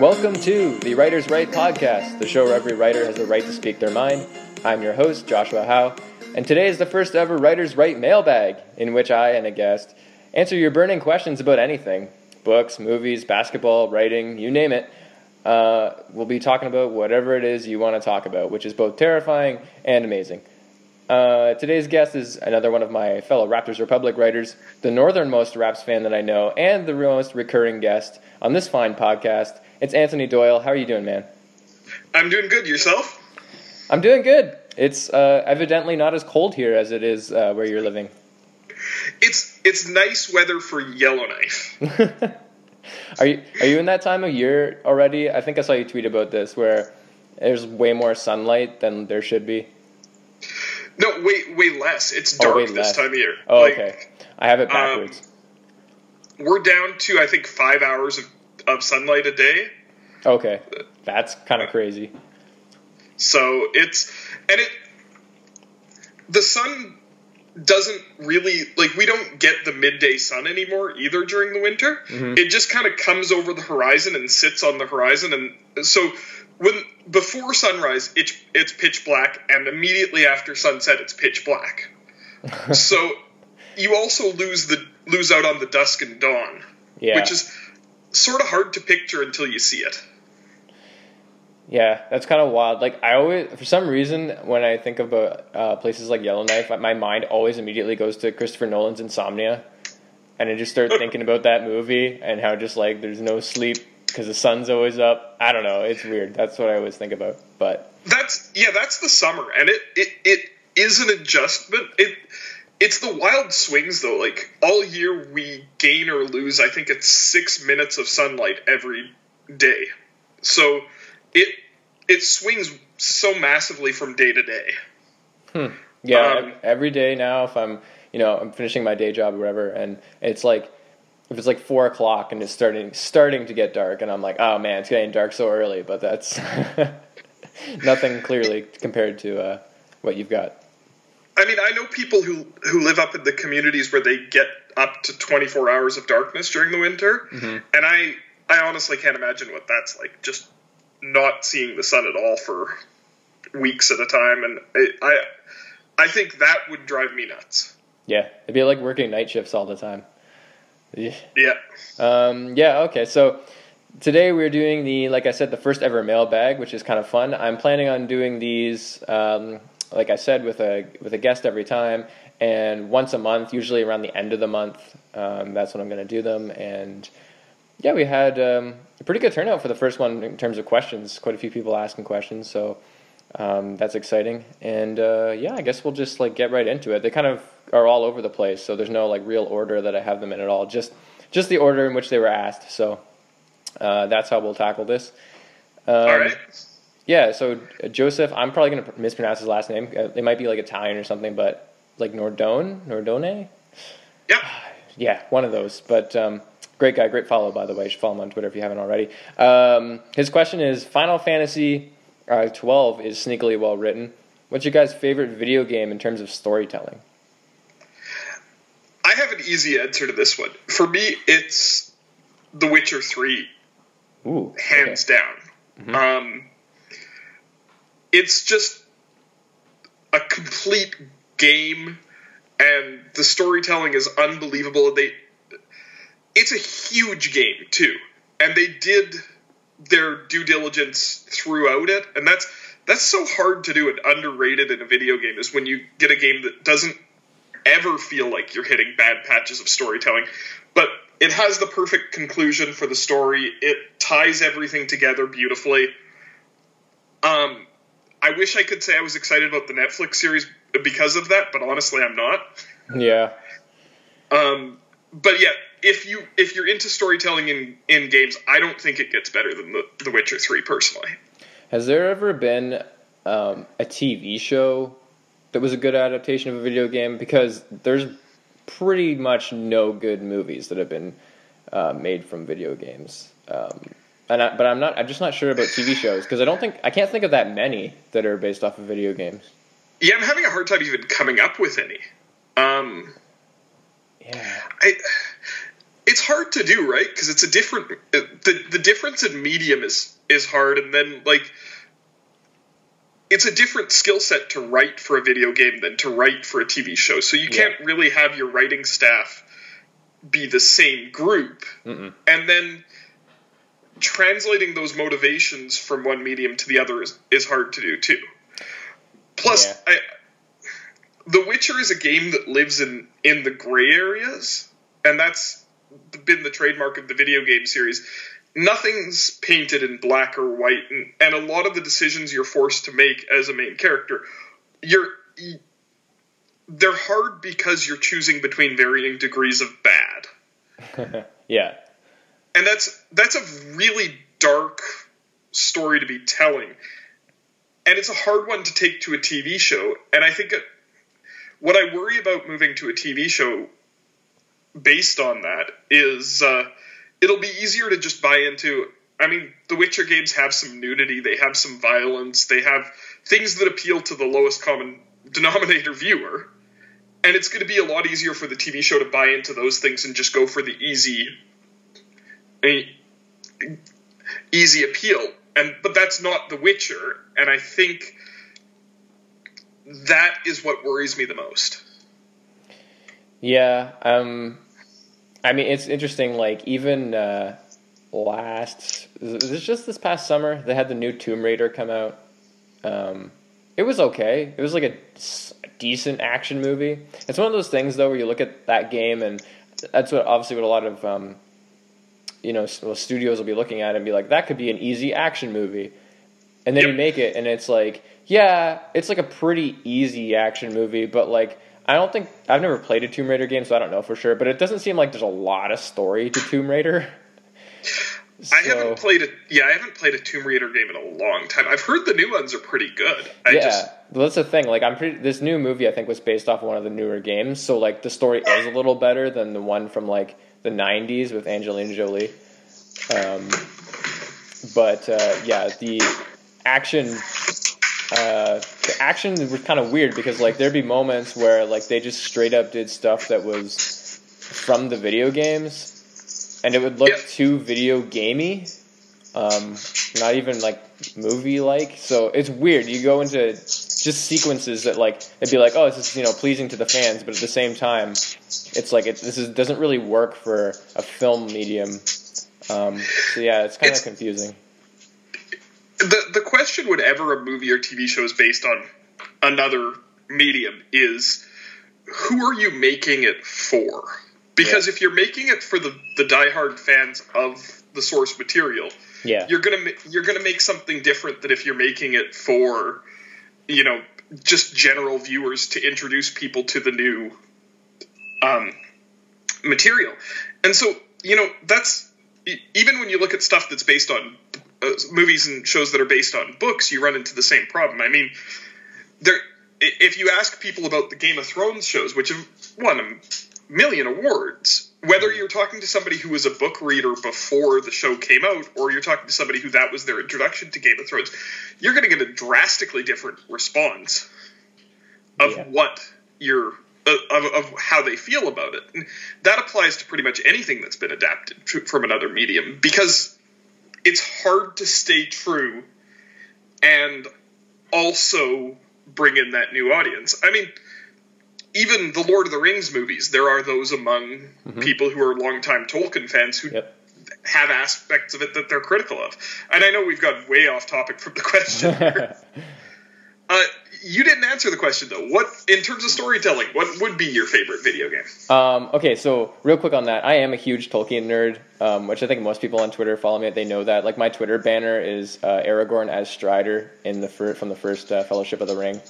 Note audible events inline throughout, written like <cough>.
Welcome to the Writer's Right podcast, the show where every writer has the right to speak their mind. I'm your host, Joshua Howe, and today is the first ever Writer's Right mailbag, in which I and a guest answer your burning questions about anything books, movies, basketball, writing, you name it. Uh, we'll be talking about whatever it is you want to talk about, which is both terrifying and amazing. Uh, today's guest is another one of my fellow Raptors Republic writers, the northernmost Raps fan that I know, and the most recurring guest on this fine podcast. It's Anthony Doyle. How are you doing, man? I'm doing good. Yourself? I'm doing good. It's uh, evidently not as cold here as it is uh, where you're living. It's it's nice weather for Yellowknife. <laughs> <laughs> are you are you in that time of year already? I think I saw you tweet about this where there's way more sunlight than there should be. No, way way less. It's dark oh, this less. time of year. Oh, like, okay. I have it um, backwards. Um, we're down to I think five hours of, of sunlight a day. Okay, that's kind of crazy. So it's and it the sun doesn't really like we don't get the midday sun anymore either during the winter. Mm-hmm. It just kind of comes over the horizon and sits on the horizon and so when before sunrise it's it's pitch black and immediately after sunset it's pitch black. <laughs> so you also lose the lose out on the dusk and dawn, yeah. which is sort of hard to picture until you see it. Yeah, that's kind of wild. Like I always, for some reason, when I think about uh, places like Yellowknife, my mind always immediately goes to Christopher Nolan's Insomnia, and I just start <laughs> thinking about that movie and how just like there's no sleep because the sun's always up. I don't know. It's weird. That's what I always think about. But that's yeah, that's the summer, and it it it is an adjustment. It it's the wild swings though. Like all year, we gain or lose. I think it's six minutes of sunlight every day. So it it swings so massively from day to day. Hmm. Yeah, um, every day now, if I'm you know I'm finishing my day job or whatever, and it's like if it's like four o'clock and it's starting starting to get dark, and I'm like, oh man, it's getting dark so early, but that's <laughs> nothing clearly compared to uh, what you've got. I mean, I know people who who live up in the communities where they get up to 24 hours of darkness during the winter, mm-hmm. and I I honestly can't imagine what that's like. Just not seeing the sun at all for weeks at a time, and it, I I think that would drive me nuts. Yeah, it'd be like working night shifts all the time. Yeah. Um, yeah. Okay. So today we're doing the, like I said, the first ever mailbag, which is kind of fun. I'm planning on doing these, um, like I said, with a with a guest every time, and once a month, usually around the end of the month. Um, that's when I'm going to do them, and yeah, we had um, a pretty good turnout for the first one in terms of questions. Quite a few people asking questions, so um, that's exciting. And uh, yeah, I guess we'll just like get right into it. They kind of are all over the place, so there's no like real order that I have them in at all. Just just the order in which they were asked. So uh, that's how we'll tackle this. Um, all right. Yeah. So uh, Joseph, I'm probably gonna mispronounce his last name. Uh, it might be like Italian or something, but like Nordone, Nordone. Yeah. <sighs> yeah, one of those. But um, Great guy, great follow, by the way. You should follow him on Twitter if you haven't already. Um, his question is Final Fantasy uh, 12 is sneakily well written. What's your guys' favorite video game in terms of storytelling? I have an easy answer to this one. For me, it's The Witcher 3. Ooh, hands okay. down. Mm-hmm. Um, it's just a complete game, and the storytelling is unbelievable. They it's a huge game too, and they did their due diligence throughout it, and that's that's so hard to do and underrated in a video game is when you get a game that doesn't ever feel like you're hitting bad patches of storytelling, but it has the perfect conclusion for the story. It ties everything together beautifully. Um, I wish I could say I was excited about the Netflix series because of that, but honestly, I'm not. Yeah. Um, but yeah, if you if you're into storytelling in in games, I don't think it gets better than the, the Witcher Three personally. Has there ever been um, a TV show that was a good adaptation of a video game? Because there's pretty much no good movies that have been uh, made from video games. Um, and I, but I'm not. I'm just not sure about TV shows because I don't think I can't think of that many that are based off of video games. Yeah, I'm having a hard time even coming up with any. Um, yeah, I it's hard to do, right? Because it's a different. The the difference in medium is is hard, and then like it's a different skill set to write for a video game than to write for a TV show. So you yeah. can't really have your writing staff be the same group, Mm-mm. and then translating those motivations from one medium to the other is, is hard to do too. Plus, yeah. I, The Witcher is a game that lives in in the gray areas, and that's been the trademark of the video game series. Nothing's painted in black or white, and, and a lot of the decisions you're forced to make as a main character, you're they're hard because you're choosing between varying degrees of bad. <laughs> yeah. And that's that's a really dark story to be telling. And it's a hard one to take to a TV show. And I think what I worry about moving to a TV show based on that is uh, it'll be easier to just buy into. I mean, the Witcher games have some nudity, they have some violence, they have things that appeal to the lowest common denominator viewer and it's going to be a lot easier for the TV show to buy into those things and just go for the easy, easy appeal. And but that's not The Witcher, and I think that is what worries me the most. Yeah, um, I mean it's interesting. Like even uh, last, it just this past summer they had the new Tomb Raider come out. Um, it was okay. It was like a decent action movie. It's one of those things though where you look at that game and that's what obviously what a lot of um, you know studios will be looking at it and be like that could be an easy action movie, and then yep. you make it and it's like yeah it's like a pretty easy action movie, but like I don't think I've never played a Tomb Raider game so I don't know for sure, but it doesn't seem like there's a lot of story to Tomb Raider. <laughs> So, I haven't played a yeah, I haven't played a Tomb Raider game in a long time. I've heard the new ones are pretty good. I yeah, just, that's the thing. Like, I'm pretty. This new movie, I think, was based off of one of the newer games, so like the story is a little better than the one from like the '90s with Angelina Jolie. Um, but uh, yeah, the action, uh, the action was kind of weird because like there'd be moments where like they just straight up did stuff that was from the video games and it would look yep. too video gamey, um, not even like movie like. So it's weird. You go into just sequences that like it'd be like, oh, this is you know pleasing to the fans, but at the same time, it's like it, this is doesn't really work for a film medium. Um, so yeah, it's kind of confusing. The the question whenever a movie or TV show is based on another medium is who are you making it for? Because yeah. if you're making it for the the diehard fans of the source material, yeah, you're gonna you're gonna make something different than if you're making it for, you know, just general viewers to introduce people to the new um, material. And so, you know, that's even when you look at stuff that's based on uh, movies and shows that are based on books, you run into the same problem. I mean, there if you ask people about the Game of Thrones shows, which have won million awards. Whether hmm. you're talking to somebody who was a book reader before the show came out, or you're talking to somebody who that was their introduction to Game of Thrones, you're going to get a drastically different response of yeah. what you're of, of, how they feel about it. And that applies to pretty much anything that's been adapted from another medium because it's hard to stay true and also bring in that new audience. I mean, even the Lord of the Rings movies, there are those among mm-hmm. people who are longtime Tolkien fans who yep. have aspects of it that they're critical of. And I know we've gone way off topic from the <laughs> question. <laughs> uh, you didn't answer the question though. What, in terms of storytelling, what would be your favorite video game? Um, okay, so real quick on that, I am a huge Tolkien nerd, um, which I think most people on Twitter follow me. They know that. Like my Twitter banner is uh, Aragorn as Strider in the fir- from the first uh, Fellowship of the Ring.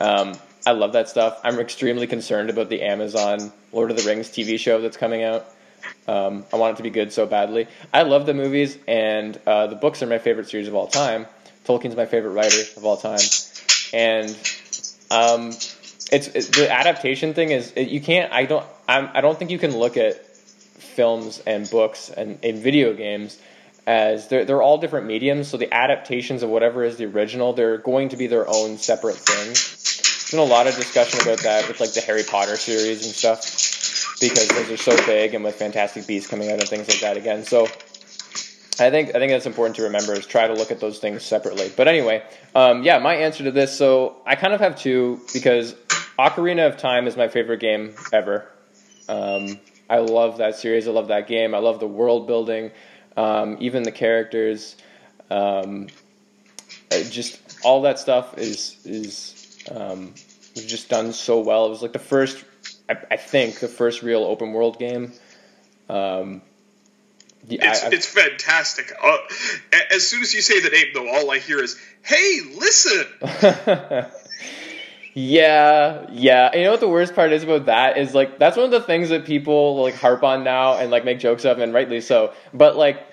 Um, I love that stuff. I'm extremely concerned about the Amazon Lord of the Rings TV show that's coming out. Um, I want it to be good so badly. I love the movies, and uh, the books are my favorite series of all time. Tolkien's my favorite writer of all time, and um, it's it, the adaptation thing is it, you can't. I don't. I'm, I don't think you can look at films and books and, and video games as they're they're all different mediums. So the adaptations of whatever is the original, they're going to be their own separate things been a lot of discussion about that with like the Harry Potter series and stuff because those are so big and with Fantastic Beasts coming out and things like that again. So I think I think that's important to remember is try to look at those things separately. But anyway, um, yeah, my answer to this. So I kind of have two because Ocarina of Time is my favorite game ever. Um, I love that series. I love that game. I love the world building, um, even the characters. Um, just all that stuff is is um, just done so well. It was like the first, I, I think, the first real open world game. Um, the, it's, I, it's fantastic. Uh, as soon as you say the name, though, all I hear is, "Hey, listen." <laughs> yeah, yeah. And you know what the worst part is about that is like that's one of the things that people like harp on now and like make jokes of, and rightly so. But like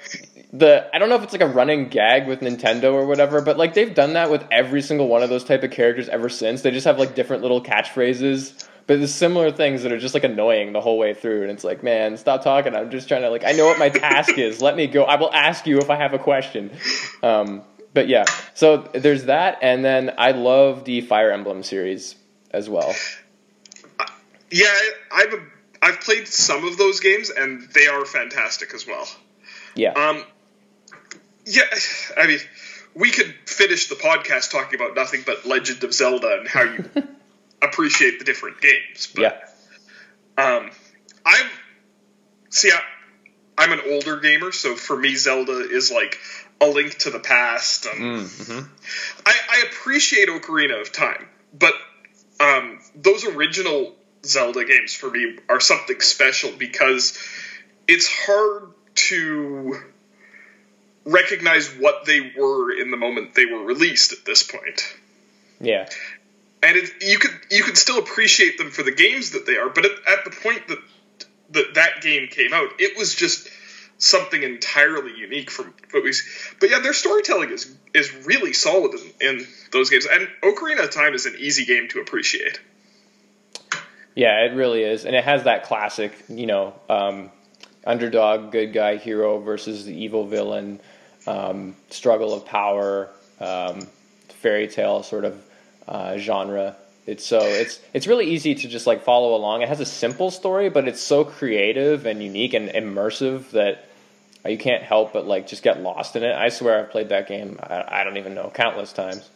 the I don't know if it's like a running gag with Nintendo or whatever, but like they've done that with every single one of those type of characters ever since. They just have like different little catchphrases but there's similar things that are just like annoying the whole way through, and it's like, man, stop talking. I'm just trying to like, I know what my task is. Let me go. I will ask you if I have a question. Um, but yeah, so there's that, and then I love the Fire Emblem series as well. Yeah, I've I've played some of those games, and they are fantastic as well. Yeah. Um. Yeah, I mean, we could finish the podcast talking about nothing but Legend of Zelda and how you <laughs> appreciate the different games. But, yeah. Um, I'm see. I, am an older gamer, so for me, Zelda is like a link to the past. And mm, mm-hmm. I, I, appreciate Ocarina of Time, but um, those original Zelda games for me are something special because it's hard to recognize what they were in the moment they were released at this point. Yeah and it, you could you could still appreciate them for the games that they are, but at, at the point that that that game came out, it was just something entirely unique from what we. see. But yeah, their storytelling is is really solid in, in those games, and Ocarina of Time is an easy game to appreciate. Yeah, it really is, and it has that classic, you know, um, underdog, good guy, hero versus the evil villain, um, struggle of power, um, fairy tale sort of uh, genre. It's so it's it's really easy to just like follow along. It has a simple story, but it's so creative and unique and immersive that you can't help but like just get lost in it. I swear I've played that game. I, I don't even know countless times.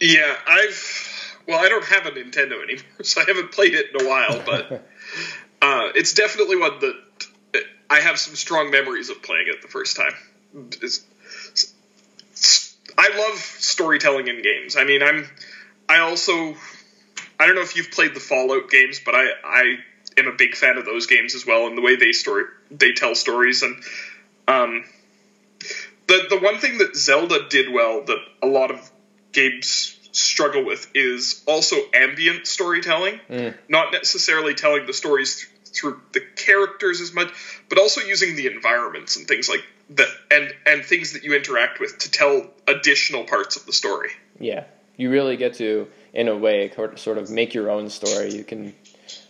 Yeah, I've well, I don't have a Nintendo anymore, <laughs> so I haven't played it in a while. But <laughs> uh, it's definitely one that I have some strong memories of playing it the first time. I love storytelling in games. I mean, I'm I also I don't know if you've played the Fallout games, but I I am a big fan of those games as well and the way they story they tell stories and um the the one thing that Zelda did well that a lot of games struggle with is also ambient storytelling, mm. not necessarily telling the stories th- through the characters as much, but also using the environments and things like that and and things that you interact with to tell additional parts of the story. Yeah, you really get to, in a way, sort of make your own story. You can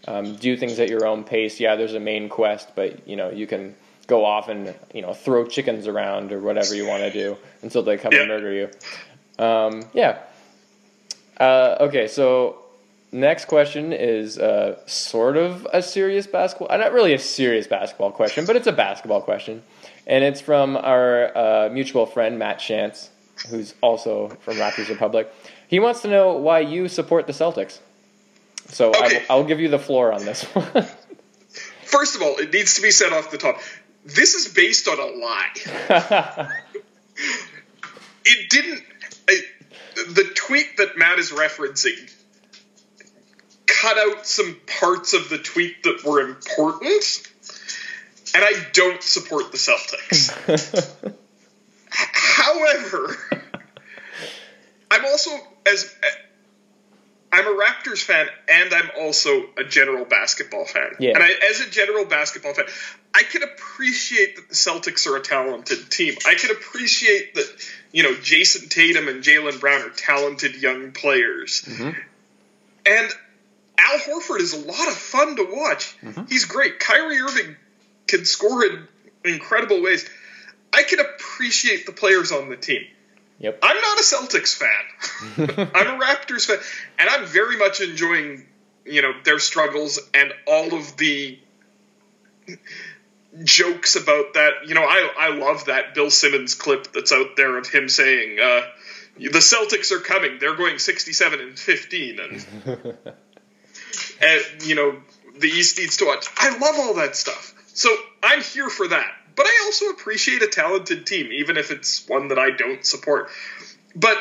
um, do things at your own pace. Yeah, there's a main quest, but you know you can go off and you know throw chickens around or whatever you want to do until they come yeah. and murder you. Um, yeah. Uh, okay, so next question is uh, sort of a serious basketball. Uh, not really a serious basketball question, but it's a basketball question and it's from our uh, mutual friend Matt Shantz, who's also from Raptors Republic. He wants to know why you support the Celtics. So okay. I will, give you the floor on this one. <laughs> First of all, it needs to be said off the top. This is based on a lie. <laughs> it didn't. It, the tweet that Matt is referencing cut out some parts of the tweet that were important and I don't support the Celtics. <laughs> However, I'm also as I'm a Raptors fan and I'm also a general basketball fan. Yeah. And I, as a general basketball fan, I can appreciate that the Celtics are a talented team. I can appreciate that, you know, Jayson Tatum and Jaylen Brown are talented young players. Mm-hmm. And Al Horford is a lot of fun to watch. Mm-hmm. He's great. Kyrie Irving can score in incredible ways. I can appreciate the players on the team. Yep. I'm not a Celtics fan. <laughs> I'm a Raptors fan, and I'm very much enjoying, you know, their struggles and all of the jokes about that. You know, I I love that Bill Simmons clip that's out there of him saying, uh, "The Celtics are coming. They're going 67 and 15," and <laughs> and you know the East needs to watch. I love all that stuff. So I'm here for that. But I also appreciate a talented team, even if it's one that I don't support. But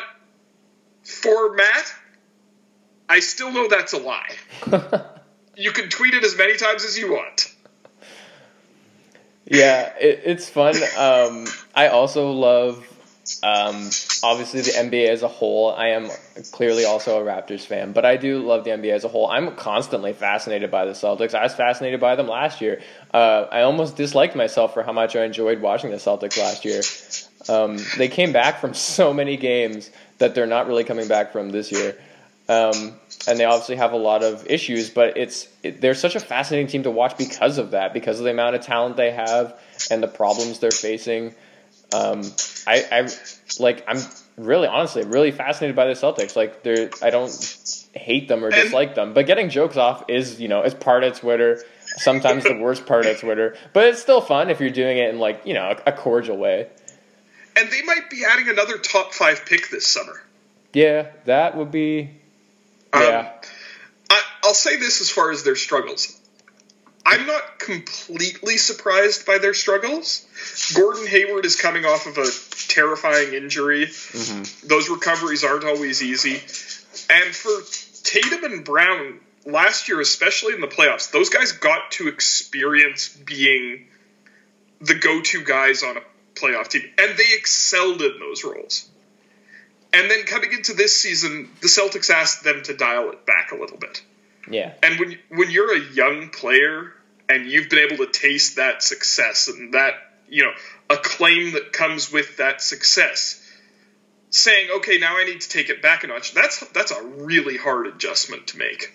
for Matt, I still know that's a lie. <laughs> you can tweet it as many times as you want. Yeah, it, it's fun. Um, I also love, um, obviously, the NBA as a whole. I am clearly also a Raptors fan, but I do love the NBA as a whole. I'm constantly fascinated by the Celtics. I was fascinated by them last year. Uh, I almost disliked myself for how much I enjoyed watching the Celtics last year. Um, they came back from <laughs> so many games that they're not really coming back from this year. Um, and they obviously have a lot of issues, but it's it, they're such a fascinating team to watch because of that, because of the amount of talent they have and the problems they're facing. Um, I, I like I'm really honestly really fascinated by the Celtics. Like they're I don't hate them or dislike them, but getting jokes off is you know is part of Twitter. Sometimes the worst part of Twitter, but it's still fun if you're doing it in like you know a cordial way. And they might be adding another top five pick this summer. Yeah, that would be yeah. Um, I, I'll say this as far as their struggles. I'm not completely surprised by their struggles. Gordon Hayward is coming off of a terrifying injury. Mm-hmm. Those recoveries aren't always easy. And for Tatum and Brown, last year, especially in the playoffs, those guys got to experience being the go to guys on a playoff team. And they excelled in those roles. And then coming into this season, the Celtics asked them to dial it back a little bit. Yeah. And when when you're a young player and you've been able to taste that success and that, you know, acclaim that comes with that success, saying, "Okay, now I need to take it back a notch." That's that's a really hard adjustment to make.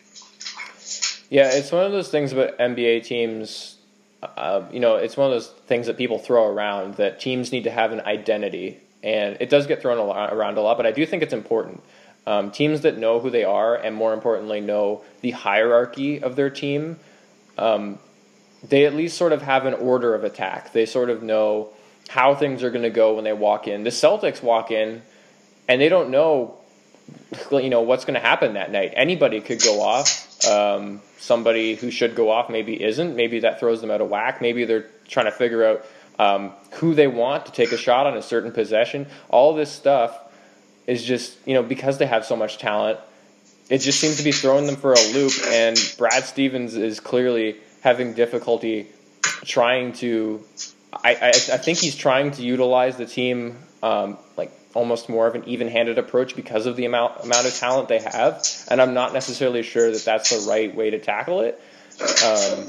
Yeah, it's one of those things about NBA teams. Uh, you know, it's one of those things that people throw around that teams need to have an identity and it does get thrown a lot, around a lot, but I do think it's important. Um, teams that know who they are and more importantly know the hierarchy of their team, um, they at least sort of have an order of attack. They sort of know how things are going to go when they walk in. The Celtics walk in and they don't know you know what's going to happen that night. Anybody could go off. Um, somebody who should go off maybe isn't. Maybe that throws them out of whack. Maybe they're trying to figure out um, who they want to take a shot on a certain possession. All this stuff is just, you know, because they have so much talent, it just seems to be throwing them for a loop. And Brad Stevens is clearly having difficulty trying to. I, I, I think he's trying to utilize the team um, like almost more of an even-handed approach because of the amount amount of talent they have, and I'm not necessarily sure that that's the right way to tackle it. Um,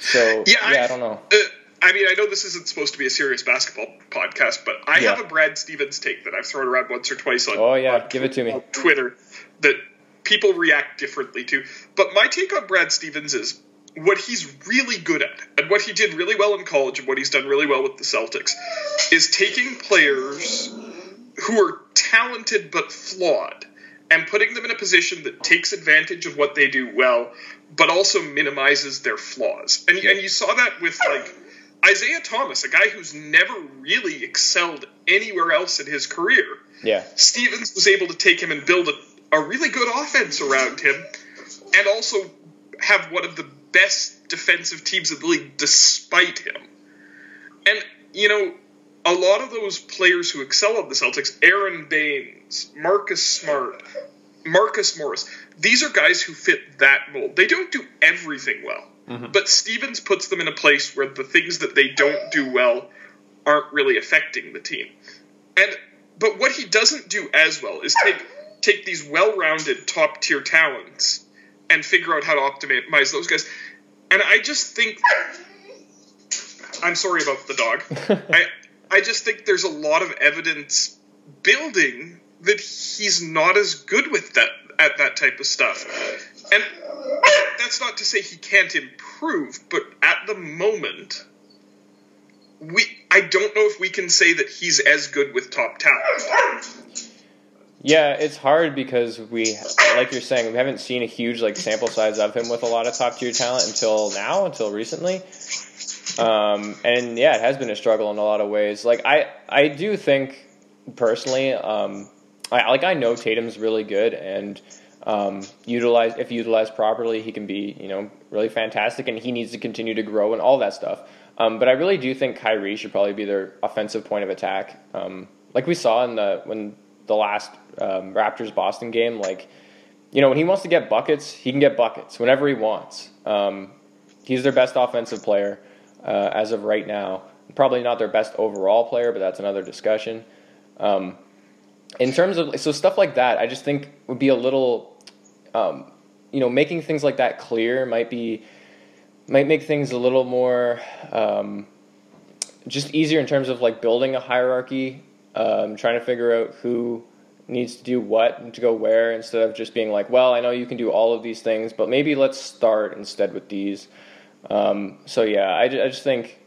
so yeah, yeah I, I, don't know. Uh, I mean, I know this isn't supposed to be a serious basketball podcast, but I yeah. have a Brad Stevens take that I've thrown around once or twice on. Oh yeah, on give it to me. Twitter that people react differently to. But my take on Brad Stevens is what he's really good at, and what he did really well in college, and what he's done really well with the Celtics, is taking players who are talented but flawed and putting them in a position that takes advantage of what they do well, but also minimizes their flaws. And, and you saw that with like Isaiah Thomas, a guy who's never really excelled anywhere else in his career. Yeah. Stevens was able to take him and build a, a really good offense around him and also have one of the best defensive teams in the league despite him. And, you know, a lot of those players who excel on the Celtics, Aron Baynes, Marcus Smart, Marcus Morris, these are guys who fit that mold. They don't do everything well. Mm-hmm. But Stevens puts them in a place where the things that they don't do well aren't really affecting the team. And but what he doesn't do as well is take take these well-rounded top tier talents and figure out how to optimize those guys. And I just think I'm sorry about the dog. <laughs> I I just think there's a lot of evidence building that he's not as good with that at that type of stuff. And that's not to say he can't improve, but at the moment, we I don't know if we can say that he's as good with top talent. Yeah, it's hard because we, like you're saying, we haven't seen a huge like sample size of him with a lot of top tier talent until now, until recently. Um, and yeah, it has been a struggle in a lot of ways. Like I, I do think personally, um, I, like I know Tatum's really good and um, utilize if utilized properly, he can be you know really fantastic, and he needs to continue to grow and all that stuff. Um, but I really do think Kyrie should probably be their offensive point of attack, um, like we saw in the when the last um, Raptors Boston game. Like you know when he wants to get buckets, he can get buckets whenever he wants. Um, he's their best offensive player uh, as of right now. Probably not their best overall player, but that's another discussion. Um, in terms of so stuff like that, I just think would be a little, um, you know, making things like that clear might be might make things a little more um, just easier in terms of like building a hierarchy, um, trying to figure out who needs to do what and to go where instead of just being like, well, I know you can do all of these things, but maybe let's start instead with these. Um, so yeah, I, I just think,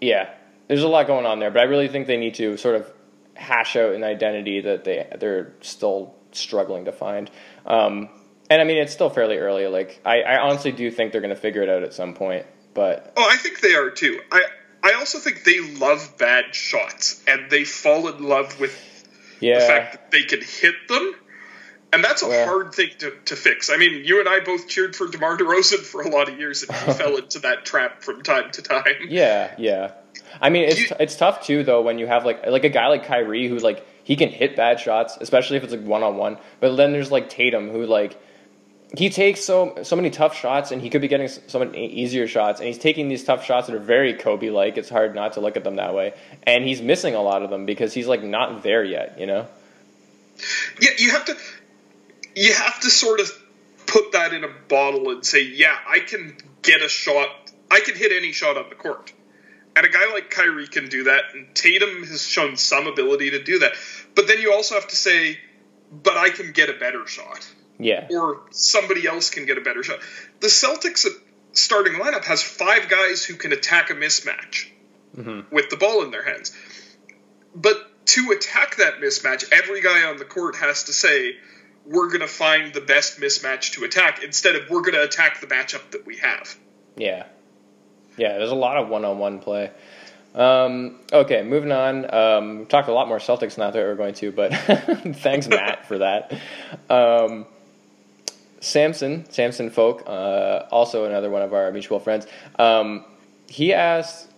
yeah, there's a lot going on there, but I really think they need to sort of hash out an identity that they they're still struggling to find. Um, and I mean, it's still fairly early. Like, I, I honestly do think they're going to figure it out at some point. But oh, I think they are too. I I also think they love bad shots, and they fall in love with yeah. the fact that they can hit them. And that's a hard thing to, to fix. I mean, you and I both cheered for DeMar DeRozan for a lot of years, and he <laughs> fell into that trap from time to time. Yeah, yeah. I mean, it's you, it's tough too though when you have like like a guy like Kyrie who like he can hit bad shots, especially if it's like one on one. But then there's like Tatum who like he takes so so many tough shots, and he could be getting so many easier shots, and he's taking these tough shots that are very Kobe like. It's hard not to look at them that way, and he's missing a lot of them because he's like not there yet. You know. Yeah, you have to you have to sort of put that in a bottle and say, yeah, I can get a shot. I can hit any shot on the court. And a guy like Kyrie can do that, and Tatum has shown some ability to do that. But then you also have to say, but I can get a better shot. Yeah. Or somebody else can get a better shot. The Celtics starting lineup has five guys who can attack a mismatch mm-hmm. with the ball in their hands. But to attack that mismatch, every guy on the court has to say, we're going to find the best mismatch to attack instead of we're going to attack the matchup that we have. Yeah. Yeah, there's a lot of one on one play. Um, okay, moving on. Um, we talked a lot more Celtics than I thought we were going to, but <laughs> thanks, <laughs> Matt, for that. Um, Samson, Samson Folk, uh, also another one of our mutual friends, um, he asked,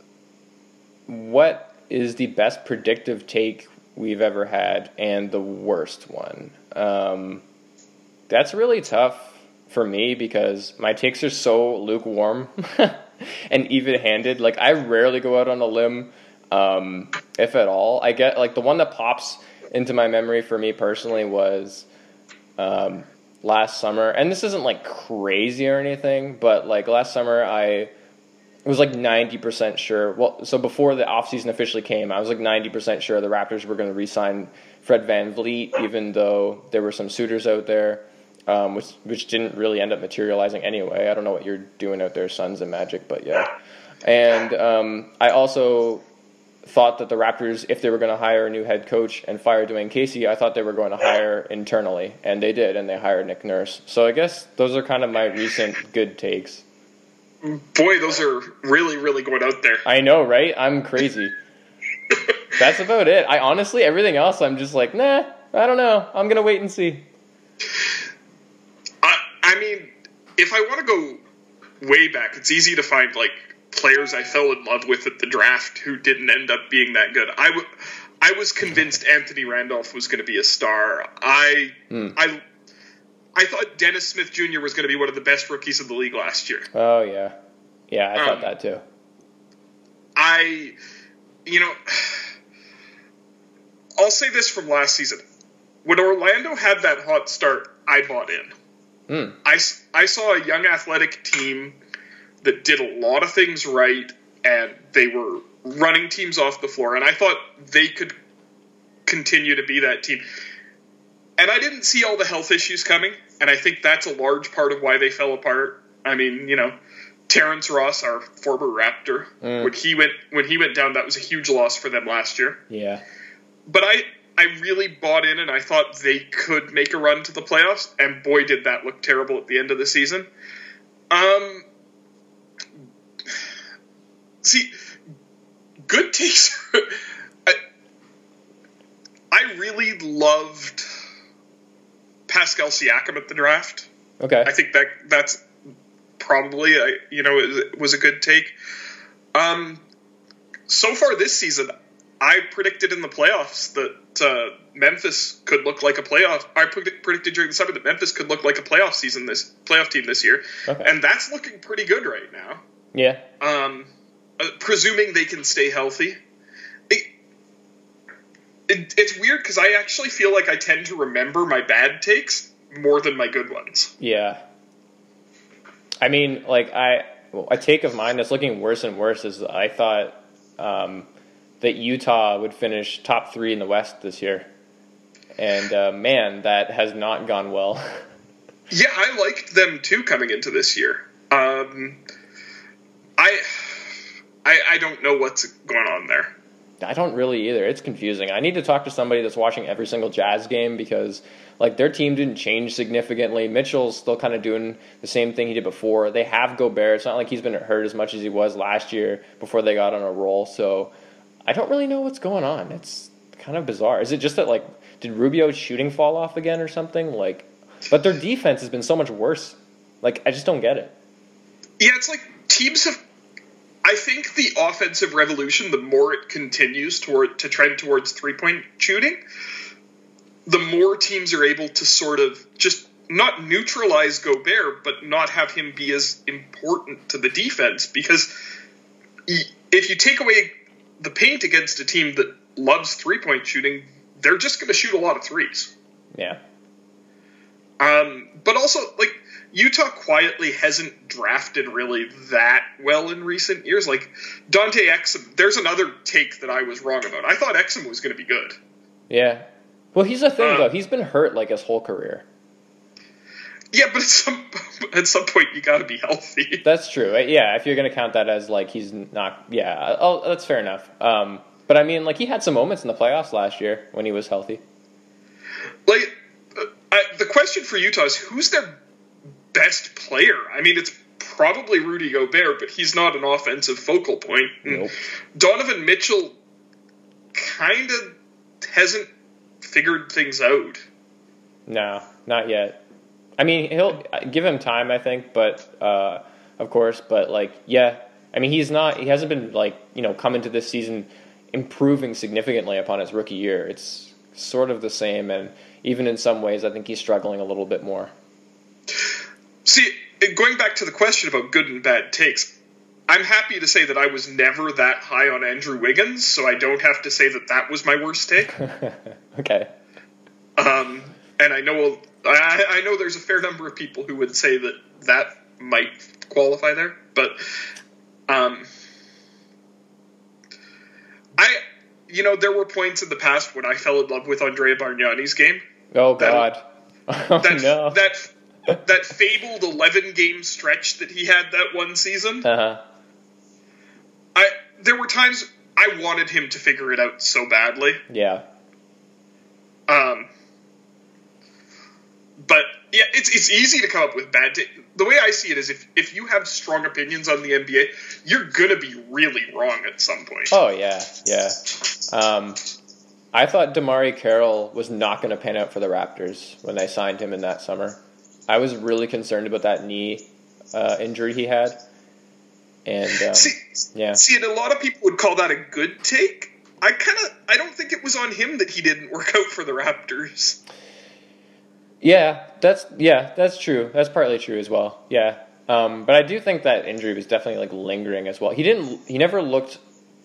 What is the best predictive take we've ever had and the worst one? Um, that's really tough for me because my takes are so lukewarm <laughs> and even handed. Like, I rarely go out on a limb, um, if at all. I get, like, the one that pops into my memory for me personally was um, last summer, and this isn't like crazy or anything, but like last summer I was like 90% sure. Well, so before the offseason officially came, I was like 90% sure the Raptors were going to re sign Fred VanVleet, even though there were some suitors out there, um, which, which didn't really end up materializing anyway. I don't know what you're doing out there, Suns and Magic, but yeah. And um, I also thought that the Raptors, if they were going to hire a new head coach and fire Dwane Casey, I thought they were going to hire internally, and they did, and they hired Nick Nurse. So I guess those are kind of my recent good takes. Boy, those are really, really going out there. I know, right? I'm crazy. <laughs> That's about it. I honestly, everything else, I'm just like, nah, I don't know. I'm gonna wait and see. Mean, if I want to go way back, it's easy to find like players I fell in love with at the draft who didn't end up being that good. I, w- I was convinced Anthony Randolph was going to be a star. I mm. I I thought Dennis Smith Jr. was going to be one of the best rookies in the league last year. Oh yeah, yeah, I thought um, that too. I, you know, <sighs> I'll say this from last season: when Orlando had that hot start, I bought in. Mm. I I saw a young athletic team that did a lot of things right and they were running teams off the floor. And I thought they could continue to be that team. And I didn't see all the health issues coming. And I think that's a large part of why they fell apart. I mean, you know, Terrence Ross, our former Raptor, mm. when he went when he went down, that was a huge loss for them last year. Yeah. But I I really bought in and I thought they could make a run to the playoffs, and boy did that look terrible at the end of the season. Um see, good takes. <laughs> I, I really loved Pascal Siakam at the draft. Okay. I think that that's probably a, you know it was a good take. Um, so far this season, I predicted in the playoffs that uh, Memphis could look like a playoff. I predicted during the summer that Memphis could look like a playoff season this playoff team this year, Okay. and that's looking pretty good right now. yeah. Um, uh, presuming they can stay healthy. It, it, it's weird because I actually feel like I tend to remember my bad takes more than my good ones. Yeah. I mean, like I, a take of mine that's looking worse and worse is I thought um, that Utah would finish top three in the West this year, and uh, man, that has not gone well. <laughs> Yeah, I liked them too coming into this year. Um, I, I, I don't know what's going on there. I don't really either. It's confusing. I need to talk to somebody that's watching every single Jazz game because like their team didn't change significantly. Mitchell's still kind of doing the same thing he did before. They have Gobert. It's not like he's been hurt as much as he was last year before they got on a roll. So I don't really know what's going on. It's kind of bizarre. Is it just that like did Rubio's shooting fall off again or something? Like but their defense has been so much worse. Like I just don't get it. Yeah, it's like teams have. I think the offensive revolution, the more it continues toward to trend towards three point shooting, the more teams are able to sort of just not neutralize Gobert, but not have him be as important to the defense. Because if you take away the paint against a team that loves three point shooting, they're just going to shoot a lot of threes. Yeah. Um, but also, like Utah quietly hasn't drafted really that well in recent years. Like Dante Exum, there's another take that I was wrong about. I thought Exum was going to be good. Yeah. Well, he's a thing Uh, though. He's been hurt like his whole career. Yeah, but at some <laughs> at some point you got to be healthy. <laughs> That's true. Yeah, if you're going to count that as like he's not, yeah, oh, that's fair enough. Um, but I mean, like he had some moments in the playoffs last year when he was healthy. Like uh, I, the question for Utah is who's their best player? I mean, it's probably Rudy Gobert, but he's not an offensive focal point. And Nope. Donovan Mitchell kind of hasn't figured things out. No, not yet. I mean, he'll give him time, I think, but uh, of course, but like, yeah. I mean, he's not. He hasn't been like you know come into this season improving significantly upon his rookie year. It's sort of the same, and even in some ways, I think he's struggling a little bit more. See, going back to the question about good and bad takes, I'm happy to say that I was never that high on Andrew Wiggins, so I don't have to say that that was my worst take. <laughs> okay. Um, and I know I, I know there's a fair number of people who would say that that might qualify there, but um, I you know there were points in the past when I fell in love with Andrea Bargnani's game. Oh That- God. <laughs> Oh That no. that that fabled 11 game stretch that he had that one season. Uh huh. I there were times I wanted him to figure it out so badly. Yeah. Um, but yeah, it's it's easy to come up with bad. ta- the way I see it is, if if you have strong opinions on the NBA, you're gonna be really wrong at some point. Oh yeah, yeah. Um, I thought DeMarre Carroll was not going to pan out for the Raptors when they signed him in that summer. I was really concerned about that knee uh, injury he had, and um, see, yeah, see, and a lot of people would call that a good take. I kind of I don't think it was on him that he didn't work out for the Raptors. Yeah, that's yeah, that's true. That's partly true as well. Yeah, um, but I do think that injury was definitely like lingering as well. He didn't. He never looked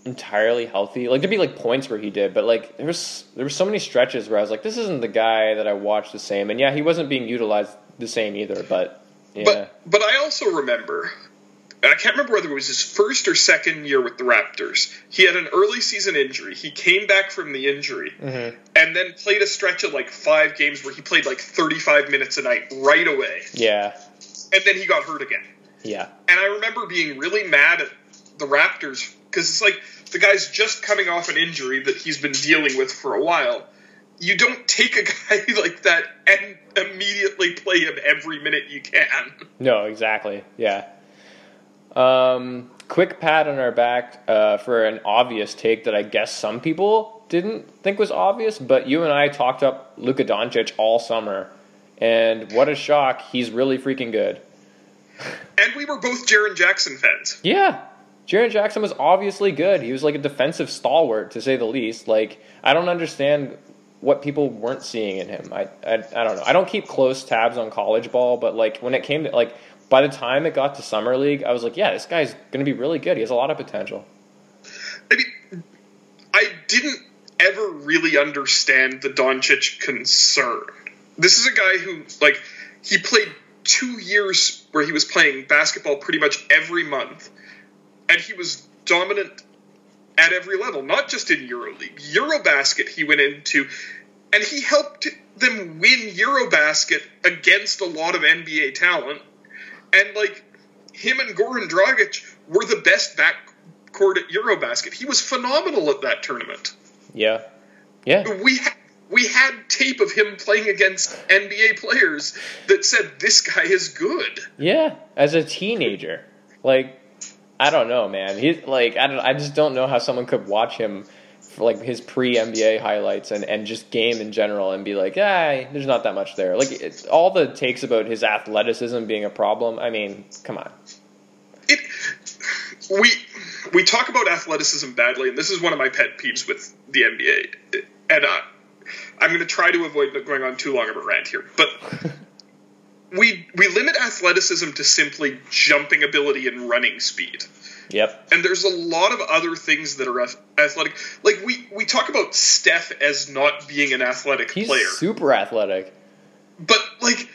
entirely healthy. Like there'd be like points where he did, but like there was there were so many stretches where I was like, this isn't the guy that I watched the same. And yeah, he wasn't being utilized the same either. But yeah, But but I also remember, I can't remember whether it was his first or second year with the Raptors. He had an early season injury. He came back from the injury Mhm. and then played a stretch of like five games where he played like 35 minutes a night right away. yeah, And then he got hurt again. yeah, And I remember being really mad at the Raptors because it's like the guy's just coming off an injury that he's been dealing with for a while. You don't take a <laughs> guy like that and immediately play him every minute you can. no, exactly, yeah. Um, quick pat on our back uh, for an obvious take that I guess some people didn't think was obvious, but you and I talked up Luka Doncic all summer, and what a shock! He's really freaking good. And we were both Jaren Jackson fans. Yeah, Jaren Jackson was obviously good. He was like a defensive stalwart, to say the least. Like, I don't understand what people weren't seeing in him. I, I, I don't know. I don't keep close tabs on college ball, but like when it came to like by the time it got to summer league, I was like, yeah, this guy's going to be really good. He has a lot of potential. I mean, I didn't ever really understand the Doncic concern. This is a guy who like he played two years where he was playing basketball pretty much every month, and he was dominant at every level, not just in EuroLeague. Eurobasket he went into, and he helped them win Eurobasket against a lot of NBA talent. And like him and Goran Dragic were the best backcourt at Eurobasket. He was phenomenal at that tournament. Yeah, yeah. We ha- we had tape of him playing against NBA players that said this guy is good. Yeah, as a teenager, like I don't know, man. He's like I don't. I just don't know how someone could watch him like his pre NBA highlights and, and just game in general and be like, ah, there's not that much there. Like it's, all the takes about his athleticism being a problem. I mean, come on. It we we talk about athleticism badly, and this is one of my pet peeves with the NBA. And uh, I'm going to try to avoid going on too long of a rant here, but. <laughs> we we limit athleticism to simply jumping ability and running speed. Yep. And there's a lot of other things that are athletic. Like we we talk about Steph as not being an athletic He's player. super athletic. But like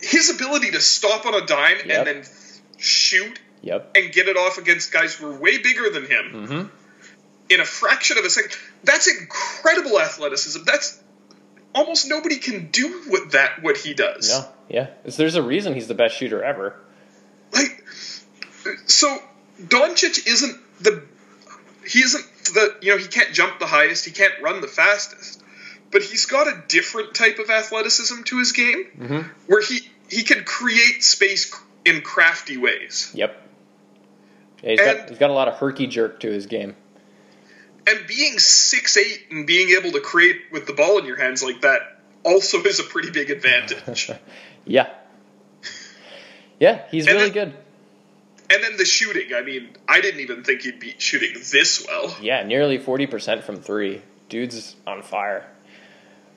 his ability to stop on a dime Yep. and then shoot Yep. and get it off against guys who are way bigger than him Mm-hmm. in a fraction of a second. That's incredible athleticism. That's almost nobody can do what that what he does. Yeah. It's- There's a reason he's the best shooter ever. like so Doncic isn't the he isn't the you know he can't jump the highest he can't run the fastest but he's got a different type of athleticism to his game Mm-hmm. where he he can create space in crafty ways Yep. Yeah, he's got And- he's got a lot of herky jerk to his game. and being six eight and being able to create with the ball in your hands like that also <laughs> is a pretty big advantage <laughs> Yeah. Yeah, he's And really then- good. And then the shooting I mean I didn't even think he'd be shooting this well Yeah, nearly forty percent from three. Dude's on fire.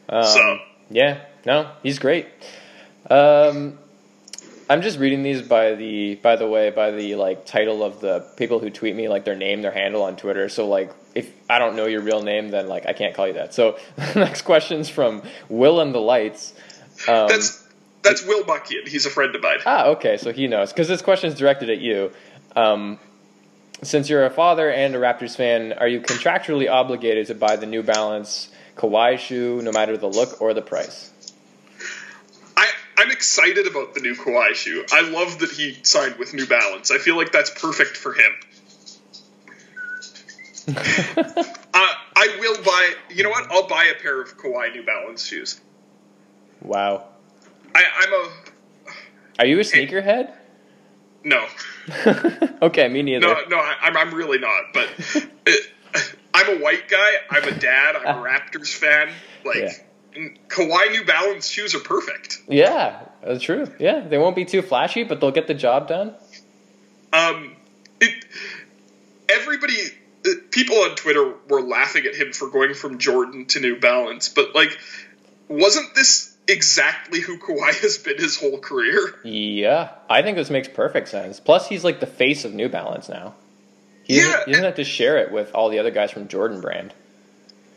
Um, So- yeah, no, he's great. Um, I'm just reading these by the by the way by the like title of the people who tweet me like their name their handle on Twitter. So like if I don't know your real name, then like I can't call you that. So <laughs> next question's from Will and the Lights. Um, that's that's Will Buckian he's a friend of mine Ah, okay, so he knows because this question is directed at you. Um, since you're a father and a Raptors fan, are you contractually obligated to buy the New Balance Kawhi shoe, no matter the look or the price? I, I'm excited about the new Kawhi shoe. I love that he signed with New Balance. I feel like that's perfect for him. <laughs> uh, I will buy. You know what? I'll buy a pair of Kawhi New Balance shoes. Wow, I, I'm a are you a sneakerhead? no, <laughs> okay, me neither. no, no. I, I'm I'm really not. But uh, I'm a white guy. I'm a dad. I'm a Raptors fan. Like Kawhi New Balance shoes are perfect. Yeah, that's true. Yeah, they won't be too flashy, but they'll get the job done. Um, it everybody, uh, people on Twitter were laughing at him for going from Jordan to New Balance, but like, wasn't this exactly who Kawhi has been his whole career? Yeah, I think this makes perfect sense. Plus, he's like the face of New Balance now. He doesn't, Yeah, he doesn't have to share it with all the other guys from Jordan Brand.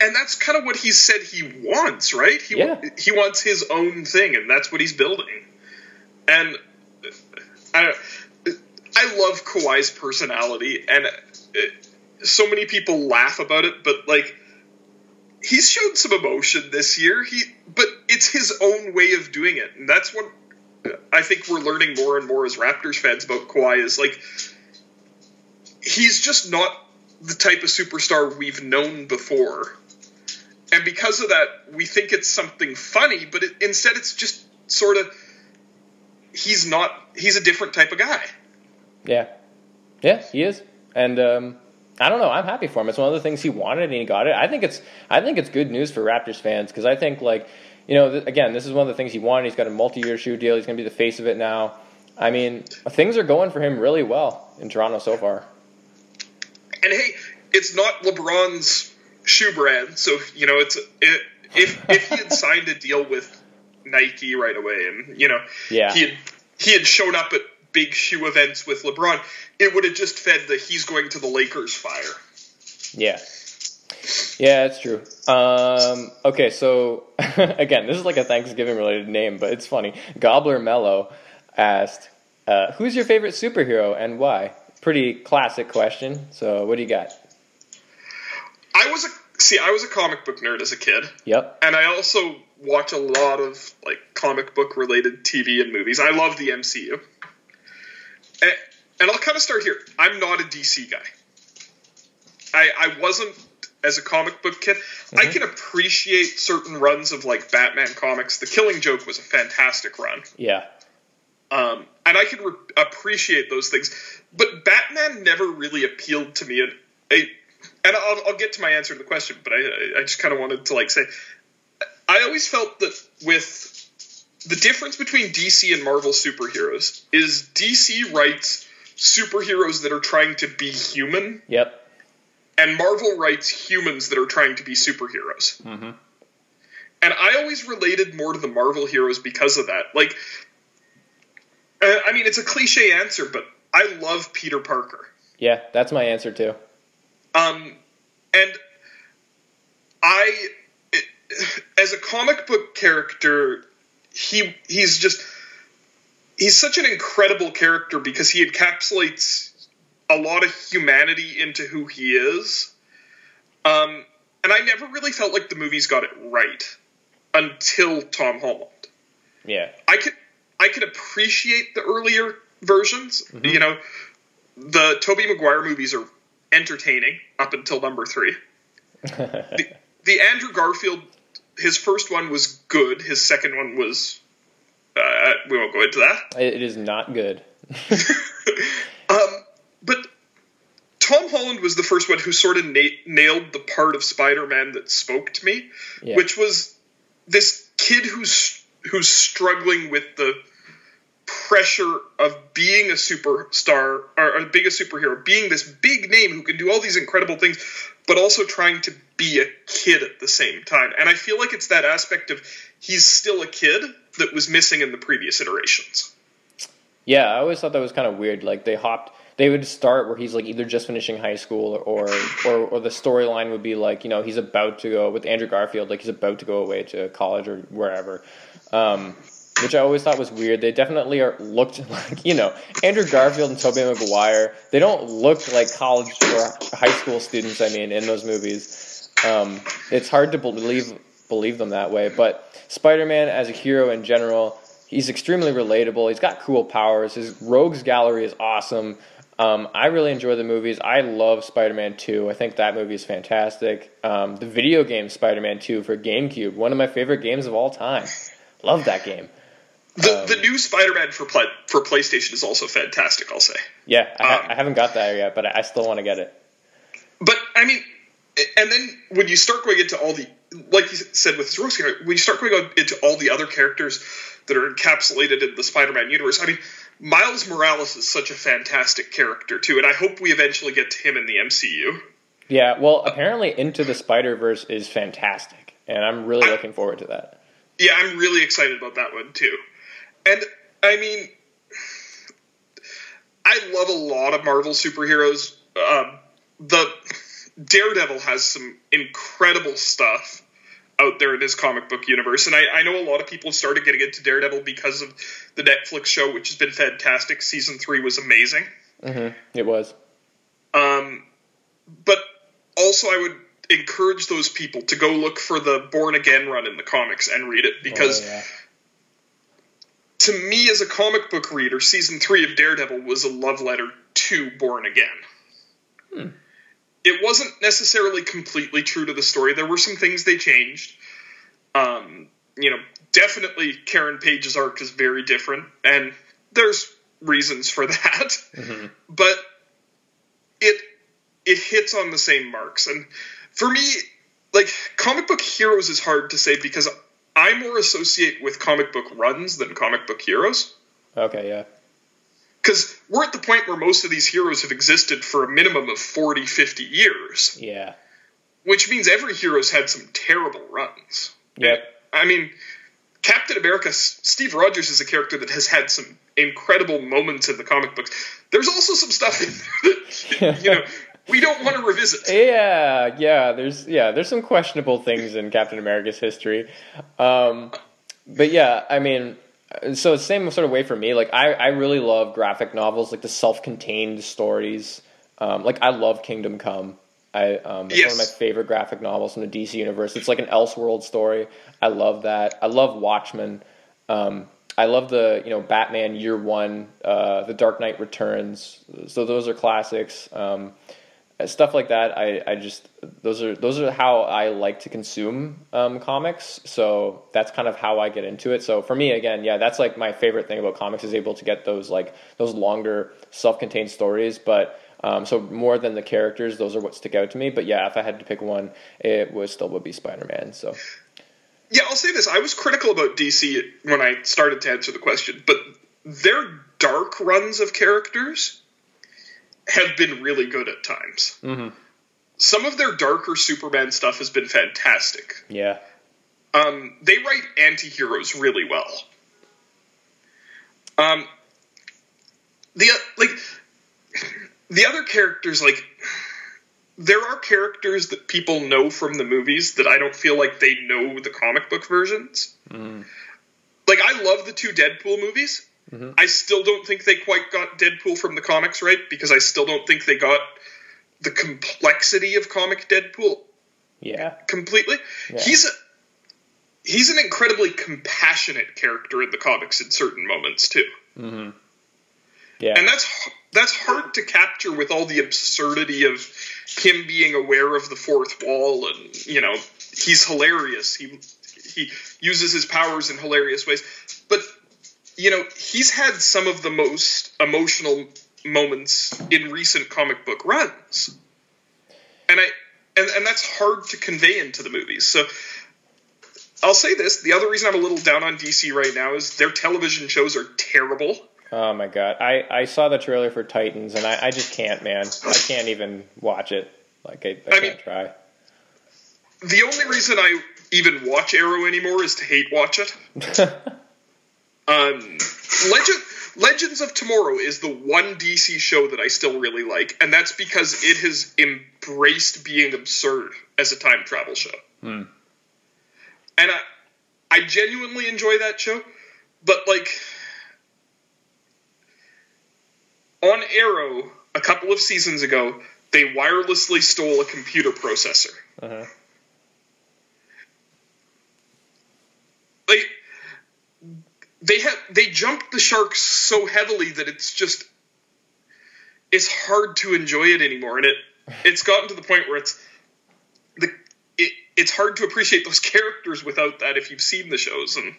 And that's kind of what he said he wants, right? He Yeah. he wants his own thing, and that's what he's building. And I I love Kawhi's personality, and uh, so many people laugh about it, but like he's shown some emotion this year. He but it's his own way of doing it, and that's what I think we're learning more and more as Raptors fans about Kawhi is like he's just not the type of superstar we've known before. And because of that, we think it's something funny, but it, instead it's just sort of he's not he's a different type of guy. Yeah, Yeah, he is, and um, I don't know. I'm happy for him. It's one of the things he wanted, and he got it. I think it's I think it's good news for Raptors fans because I think like you know th- again, this is one of the things he wanted. He's got a multi-year shoe deal. He's going to be the face of it now. I mean, things are going for him really well in Toronto so far. And hey, it's not LeBron's shoe brand, so you know it's it, if if he had signed a deal with Nike right away, and you know Yeah. he had he had shown up at big shoe events with LeBron, it would have just fed the he's going to the Lakers fire. Yeah. Yeah, that's true. Um, okay, so <laughs> again, this is like a Thanksgiving related name, but it's funny. Gobbler Mellow asked, uh, "Who's your favorite superhero and why?" Pretty classic question. So, what do you got? I was a see, I was a comic book nerd as a kid, Yep. and I also watch a lot of like comic book related TV and movies. I love the MCU, and, and I'll kind of start here. I'm not a DC guy. I I wasn't as a comic book kid. I can appreciate certain runs of like Batman comics. The Killing Joke was a fantastic run. Yeah. Um, and I can re- appreciate those things, but Batman never really appealed to me. And, and I'll, I'll get to my answer to the question, but I, I just kind of wanted to like say, I always felt that with the difference between DC and Marvel superheroes is DC writes superheroes that are trying to be human, Yep. and Marvel writes humans that are trying to be superheroes. Mhm. And I always related more to the Marvel heroes because of that. Like, uh, I mean, it's a cliche answer, but I love Peter Parker. Yeah, that's my answer too. Um, and I, it, <sighs> as a comic book character, he he's just he's such an incredible character because he encapsulates a lot of humanity into who he is. Um, and I never really felt like the movies got it right until Tom Holland. Yeah. I could I could appreciate the earlier versions. You know, the Tobey Maguire movies are entertaining up until number three. <laughs> The, the Andrew Garfield, his first one was good. His second one was. Uh, we won't go into that. <laughs> it is not good. <laughs> Um, but Tom Holland was the first one who sort of na- nailed the part of Spider-Man that spoke to me, Yeah. which was this kid who's who's struggling with the pressure of being a superstar or, or being a superhero, being this big name who can do all these incredible things, but also trying to be a kid at the same time. And I feel like it's that aspect of he's still a kid that was missing in the previous iterations. Yeah, I always thought that was kind of weird. Like they hopped, they would start where he's like either just finishing high school or or or the storyline would be like you know he's about to go with Andrew Garfield, like he's about to go away to college or wherever. Um, which I always thought was weird. They definitely are looked <laughs> like you know Andrew Garfield and Tobey Maguire. They don't look like college or high school students. I mean, in those movies, um, it's hard to believe believe them that way. But Spider-Man as a hero in general, he's extremely relatable. He's got cool powers. His rogues gallery is awesome. Um, I really enjoy the movies. I love Spider-Man 2. I think that movie is fantastic. Um, the video game Spider-Man 2 for GameCube, one of my favorite games of all time. Love that game. The, Um, the new Spider-Man for play, for PlayStation is also fantastic. I'll say, Yeah, I, ha- Um, I haven't got that yet, but I I still want to get it. but I mean, and then when you start going into all the, like you said with Rosie, when you start going into all the other characters that are encapsulated in the Spider-Man universe, I mean, Miles Morales is such a fantastic character too, and I hope we eventually get to him in the MCU. Yeah, well, apparently Into the Spider-Verse is fantastic, and I'm really I- looking forward to that. Yeah, I'm really excited about that one too. And I mean, I love a lot of Marvel superheroes. Um, the Daredevil has some incredible stuff out there in his comic book universe, and I, I know a lot of people started getting into Daredevil because of the Netflix show, which has been fantastic. Season three was amazing. hmm It was. Um, but also, I would encourage those people to go look for the Born Again run in the comics and read it because Oh, yeah. to me as a comic book reader, season three of Daredevil was a love letter to Born Again. It wasn't necessarily completely true to the story. There were some things they changed. Um, you know, definitely Karen Page's arc is very different, and there's reasons for <laughs> that. But it it hits on the same marks. And for me, like comic book heroes is hard to say because I more associate with comic book runs than comic book heroes. Okay, yeah. Because we're at the point where most of these heroes have existed for a minimum of 40, 50 years. Yeah. Which means every hero's had some terrible runs. Yep. I mean, Captain America, Steve Rogers is a character that has had some incredible moments in the comic books. There's also some stuff in there that, you know, <laughs> we don't want to revisit. Yeah, yeah. There's yeah, there's some questionable things in Captain America's history. Um, but yeah, I mean, so the same sort of way for me. Like I, I really love graphic novels, like the self-contained stories. Um, like I love Kingdom Come. I um, it's yes. one of my favorite graphic novels in the DC universe. It's like an Elseworld story. I love that. I love Watchmen. Um, I love the you know Batman Year One, uh, The Dark Knight Returns. So those are classics. Um, stuff like that. I, I just those are those are how I like to consume um, comics. So that's kind of how I get into it. So for me, again, yeah, that's like my favorite thing about comics is able to get those like those longer self-contained stories. But um, so more than the characters, those are what stick out to me. But yeah, if I had to pick one, it would still would be Spider-Man. So. Yeah, I'll say this. I was critical about DC when I started to answer the question, but their dark runs of characters have been really good at times. Mm-hmm. Some of their darker Superman stuff has been fantastic. Yeah. Um, they write anti-heroes really well. Um, the like the other characters like there are characters that people know from the movies that I don't feel like they know the comic book versions. Mm. Like I love the two Deadpool movies. Mm-hmm. I still don't think they quite got Deadpool from the comics right because I still don't think they got the complexity of comic Deadpool. Yeah. Completely. Yeah. He's a he's an incredibly compassionate character in the comics in certain moments too. Mm-hmm. Yeah. And that's that's hard to capture with all the absurdity of him being aware of the fourth wall and you know he's hilarious. He he uses his powers in hilarious ways. But you know, he's had some of the most emotional moments in recent comic book runs. And I and, and that's hard to convey into the movies. So I'll say this, the other reason I'm a little down on DC right now is their television shows are terrible. Oh my god. I, I saw the trailer for Titans and I, I just can't, man. I can't even watch it. Like I, I, I can't mean, try. The only reason I even watch Arrow anymore is to hate watch it. <laughs> Um, Legend, Legends of Tomorrow is the one DC show that I still really like, and that's because it has embraced being absurd as a time travel show. Hmm. And I, I genuinely enjoy that show, but like on Arrow a couple of seasons ago, they wirelessly stole a computer processor. Uh-huh. Like they have they jumped the shark so heavily that it's just it's hard to enjoy it anymore, and it it's gotten to the point where it's the it, it's hard to appreciate those <laughs> characters without that if you've seen the shows and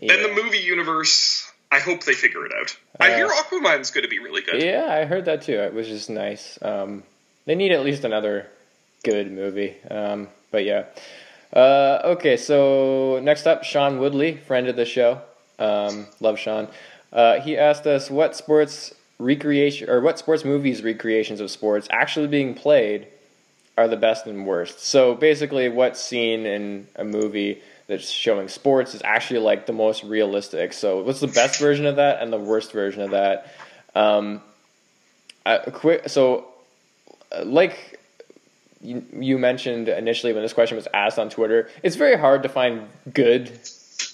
yeah. and the movie universe. I hope they figure it out. Uh, I hear Aquaman's going to be really good. Yeah, I heard that too. It was just nice. Um, they need at least another good movie. Um, but yeah. Uh, okay, so next up, Sean Woodley, friend of the show. Um, love Sean. Uh, he asked us what sports recreation or what sports movies recreations of sports actually being played are the best and worst. So basically, what scene in a movie that's showing sports is actually like the most realistic. So what's the best version of that and the worst version of that? Um, a quick so like you, you mentioned initially when this question was asked on Twitter, it's very hard to find good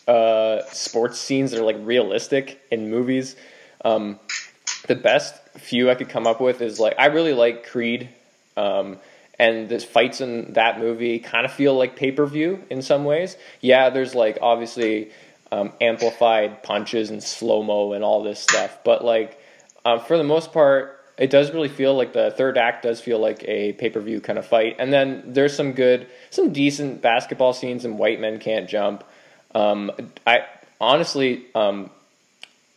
uh, sports scenes that are like realistic in movies. Um, the best few I could come up with is like I really like Creed, um, and the fights in that movie kind of feel like pay per view in some ways. Yeah, there's like obviously um, amplified punches and slow mo and all this stuff, but like um, for the most part. It does really feel like the third act does feel like a pay per view kind of fight, and then there's some good, some decent basketball scenes in White Men Can't Jump. Um, I honestly, um,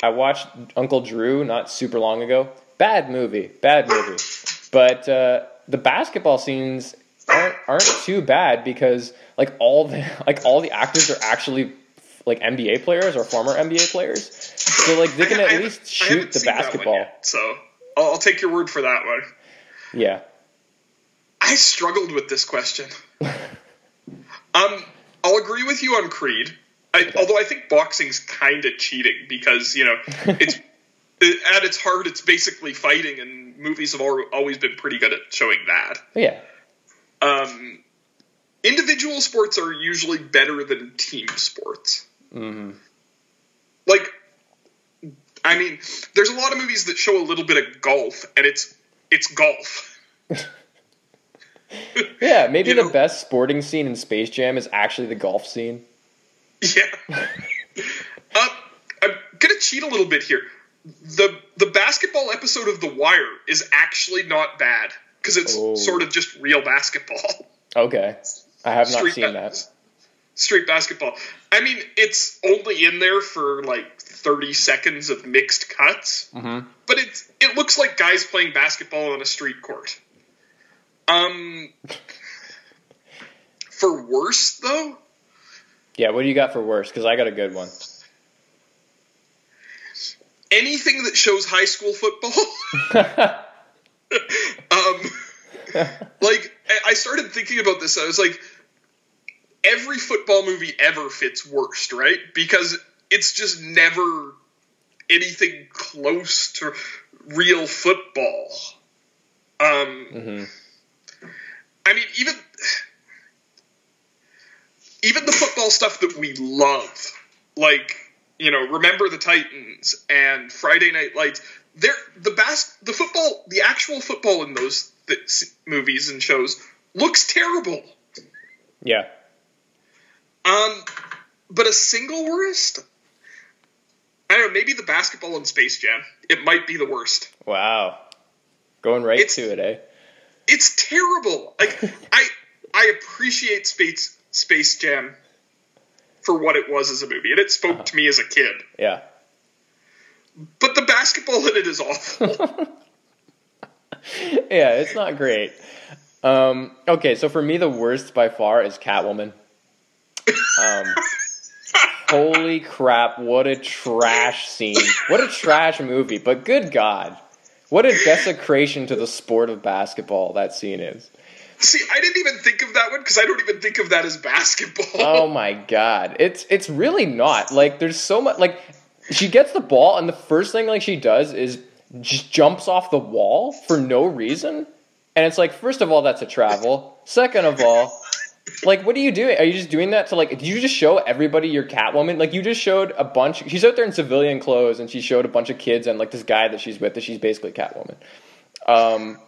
I watched Uncle Drew not super long ago. Bad movie, bad movie. But uh, the basketball scenes aren't aren't too bad because like all the <laughs> like all the actors are actually like NBA players or former NBA players. So like they can at least shoot the basketball. Yet, so I'll, I'll take your word for that one. Yeah. I struggled with this question. <laughs> um, I'll agree with you on Creed. I. Although I think boxing's kind of cheating because you know <laughs> it's at its heart it's basically fighting, and movies have always been pretty good at showing that. Yeah. Um, individual sports are usually better than team sports. Mm-hmm. Like, I mean, there's a lot of movies that show a little bit of golf, and it's it's golf. <laughs> yeah, maybe <laughs> the know? best sporting scene in Space Jam is actually the golf scene. Yeah. uh, I'm gonna cheat a little bit here. The the basketball episode of The Wire is actually not bad because it's oh. sort of just real basketball. Okay, I have not seen ba- that. Street basketball. I mean, it's only in there for like 30 seconds of mixed cuts, mm-hmm. but it it looks like guys playing basketball on a street court. Um, <laughs> for worse though. Yeah, what do you got for worse? Because I got a good one. Anything that shows high school football. <laughs> <laughs> um, like I started thinking about this. I was like, every football movie ever fits worst, right? Because it's just never anything close to real football. Um, mm-hmm. I mean, even even the football stuff that we love, like you know, remember the Titans and Friday Night Lights. They're the best. The football, the actual football in those th- movies and shows looks terrible. Yeah. Um, but a single worst. I don't know. Maybe the basketball in Space Jam. It might be the worst. Wow. Going right it's, to it, eh? It's terrible. Like I I appreciate Space Space Jam for what it was as a movie, and it spoke uh-huh. to me as a kid. Yeah. But the basketball in it is awful. <laughs> yeah, it's not great. Um, okay, so for me, the worst by far is Catwoman. Um, <laughs> holy crap! What a trash scene! What a trash movie! But good God, what a desecration to the sport of basketball that scene is. See, I didn't even think of that one because I don't even think of that as basketball. Oh my god, it's it's really not. Like, there's so much. Like, she gets the ball, and the first thing like she does is just jumps off the wall for no reason. And it's like, first of all, that's a travel. Second of all, like, what are you doing? Are you just doing that to like? Did you just show everybody your Catwoman? Like, you just showed a bunch. She's out there in civilian clothes, and she showed a bunch of kids and like this guy that she's with. That she's basically Catwoman. Um,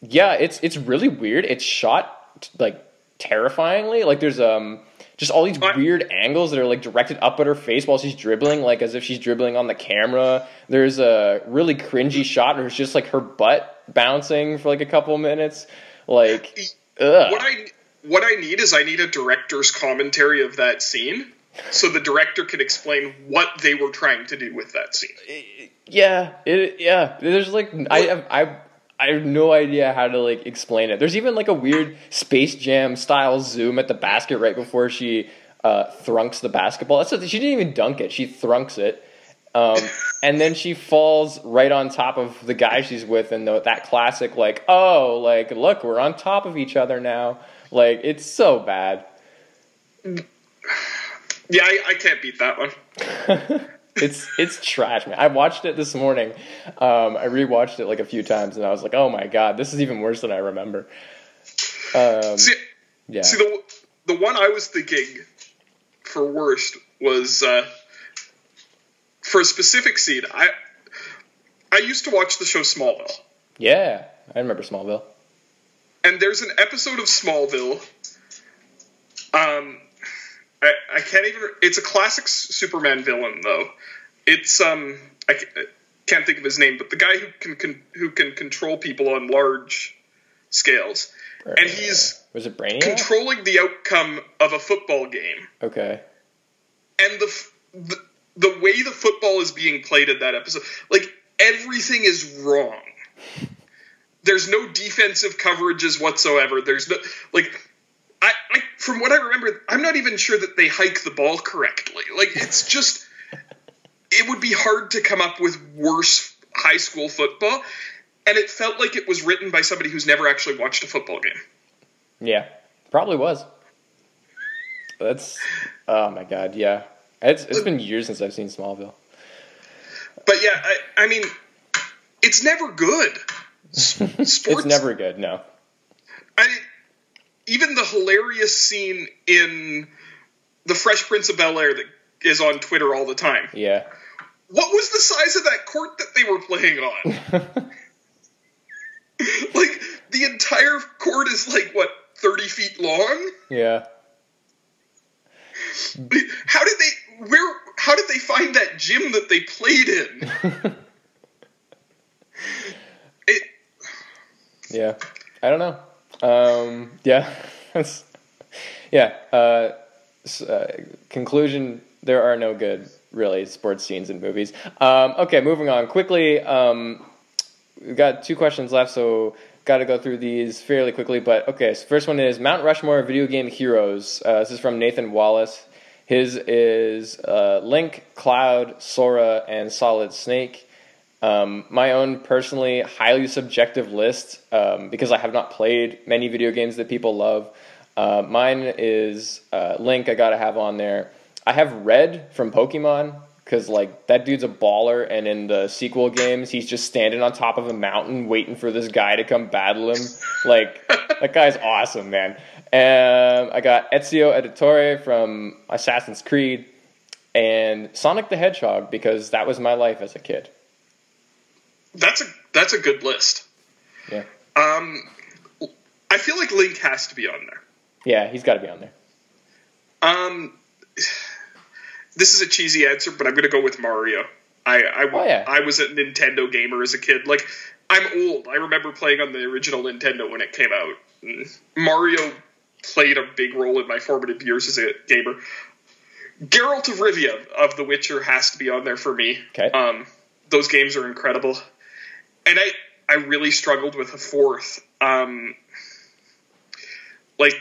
yeah, it's it's really weird. It's shot like terrifyingly. Like, there's um just all these weird angles that are like directed up at her face while she's dribbling, like as if she's dribbling on the camera. There's a really cringy shot where it's just like her butt bouncing for like a couple minutes. Like, ugh. what I what I need is I need a director's commentary of that scene, so the director can explain what they were trying to do with that scene. Yeah, it, yeah. There's like I have I I have no idea how to like explain it. There's even like a weird Space Jam style zoom at the basket right before she uh, thrunks the basketball. That's what, she didn't even dunk it; she thrunks it, um, <laughs> and then she falls right on top of the guy she's with, and the, that classic like, oh, like look, we're on top of each other now. Like it's so bad. <sighs> Yeah, I, I can't beat that one. <laughs> it's it's trash, man. I watched it this morning. Um, I rewatched it like a few times, and I was like, "Oh my god, this is even worse than I remember." Um, see, yeah. See the the one I was thinking for worst was uh, for a specific scene. I I used to watch the show Smallville. Yeah, I remember Smallville. And there's an episode of Smallville. Um, I, I can't even. It's a classic Superman villain, though. It's um, I can't think of his name, but the guy who can, can who can control people on large scales, and he's was it Brainiac? controlling the outcome of a football game. Okay. And the, the the way the football is being played in that episode, like everything is wrong. <laughs> there's no defensive coverages whatsoever. There's no like I, I from what I remember, I'm not even sure that they hike the ball correctly. Like it's just it would be hard to come up with worse high school football. And it felt like it was written by somebody who's never actually watched a football game. Yeah, probably was. That's oh my god, yeah. It's it's been years since I've seen Smallville. But yeah, I, I mean, it's never good. <laughs> Sports, it's never good. No. I even the hilarious scene in the Fresh Prince of Bel Air that is on Twitter all the time. Yeah. What was the size of that court that they were playing on? <laughs> like the entire court is like what thirty feet long. Yeah. <laughs> How did they? Where? How did they find that gym that they played in? <laughs> it. Yeah, I don't know. Um, yeah, <laughs> yeah. Uh, uh, conclusion: There are no good, really, sports scenes in movies. Um, okay, moving on quickly. Um, we've got two questions left, so got to go through these fairly quickly. But okay, so first one is Mount Rushmore video game heroes. Uh, this is from Nathan Wallace. His is uh, Link, Cloud, Sora, and Solid Snake. Um, my own personally highly subjective list um, because I have not played many video games that people love. Uh, mine is uh, Link. I gotta have on there. I have Red from Pokemon because like that dude's a baller, and in the sequel games, he's just standing on top of a mountain waiting for this guy to come battle him. Like <laughs> that guy's awesome, man. And I got Ezio Auditore from Assassin's Creed, and Sonic the Hedgehog because that was my life as a kid. That's a that's a good list. Yeah. Um, I feel like Link has to be on there. Yeah, he's got to be on there. Um, this is a cheesy answer, but I'm going to go with Mario. I I, oh, yeah. I was a Nintendo gamer as a kid. Like I'm old. I remember playing on the original Nintendo when it came out. Mario played a big role in my formative years as a gamer. Geralt of Rivia of The Witcher has to be on there for me. Okay. Um, those games are incredible, and I I really struggled with a fourth. Um, like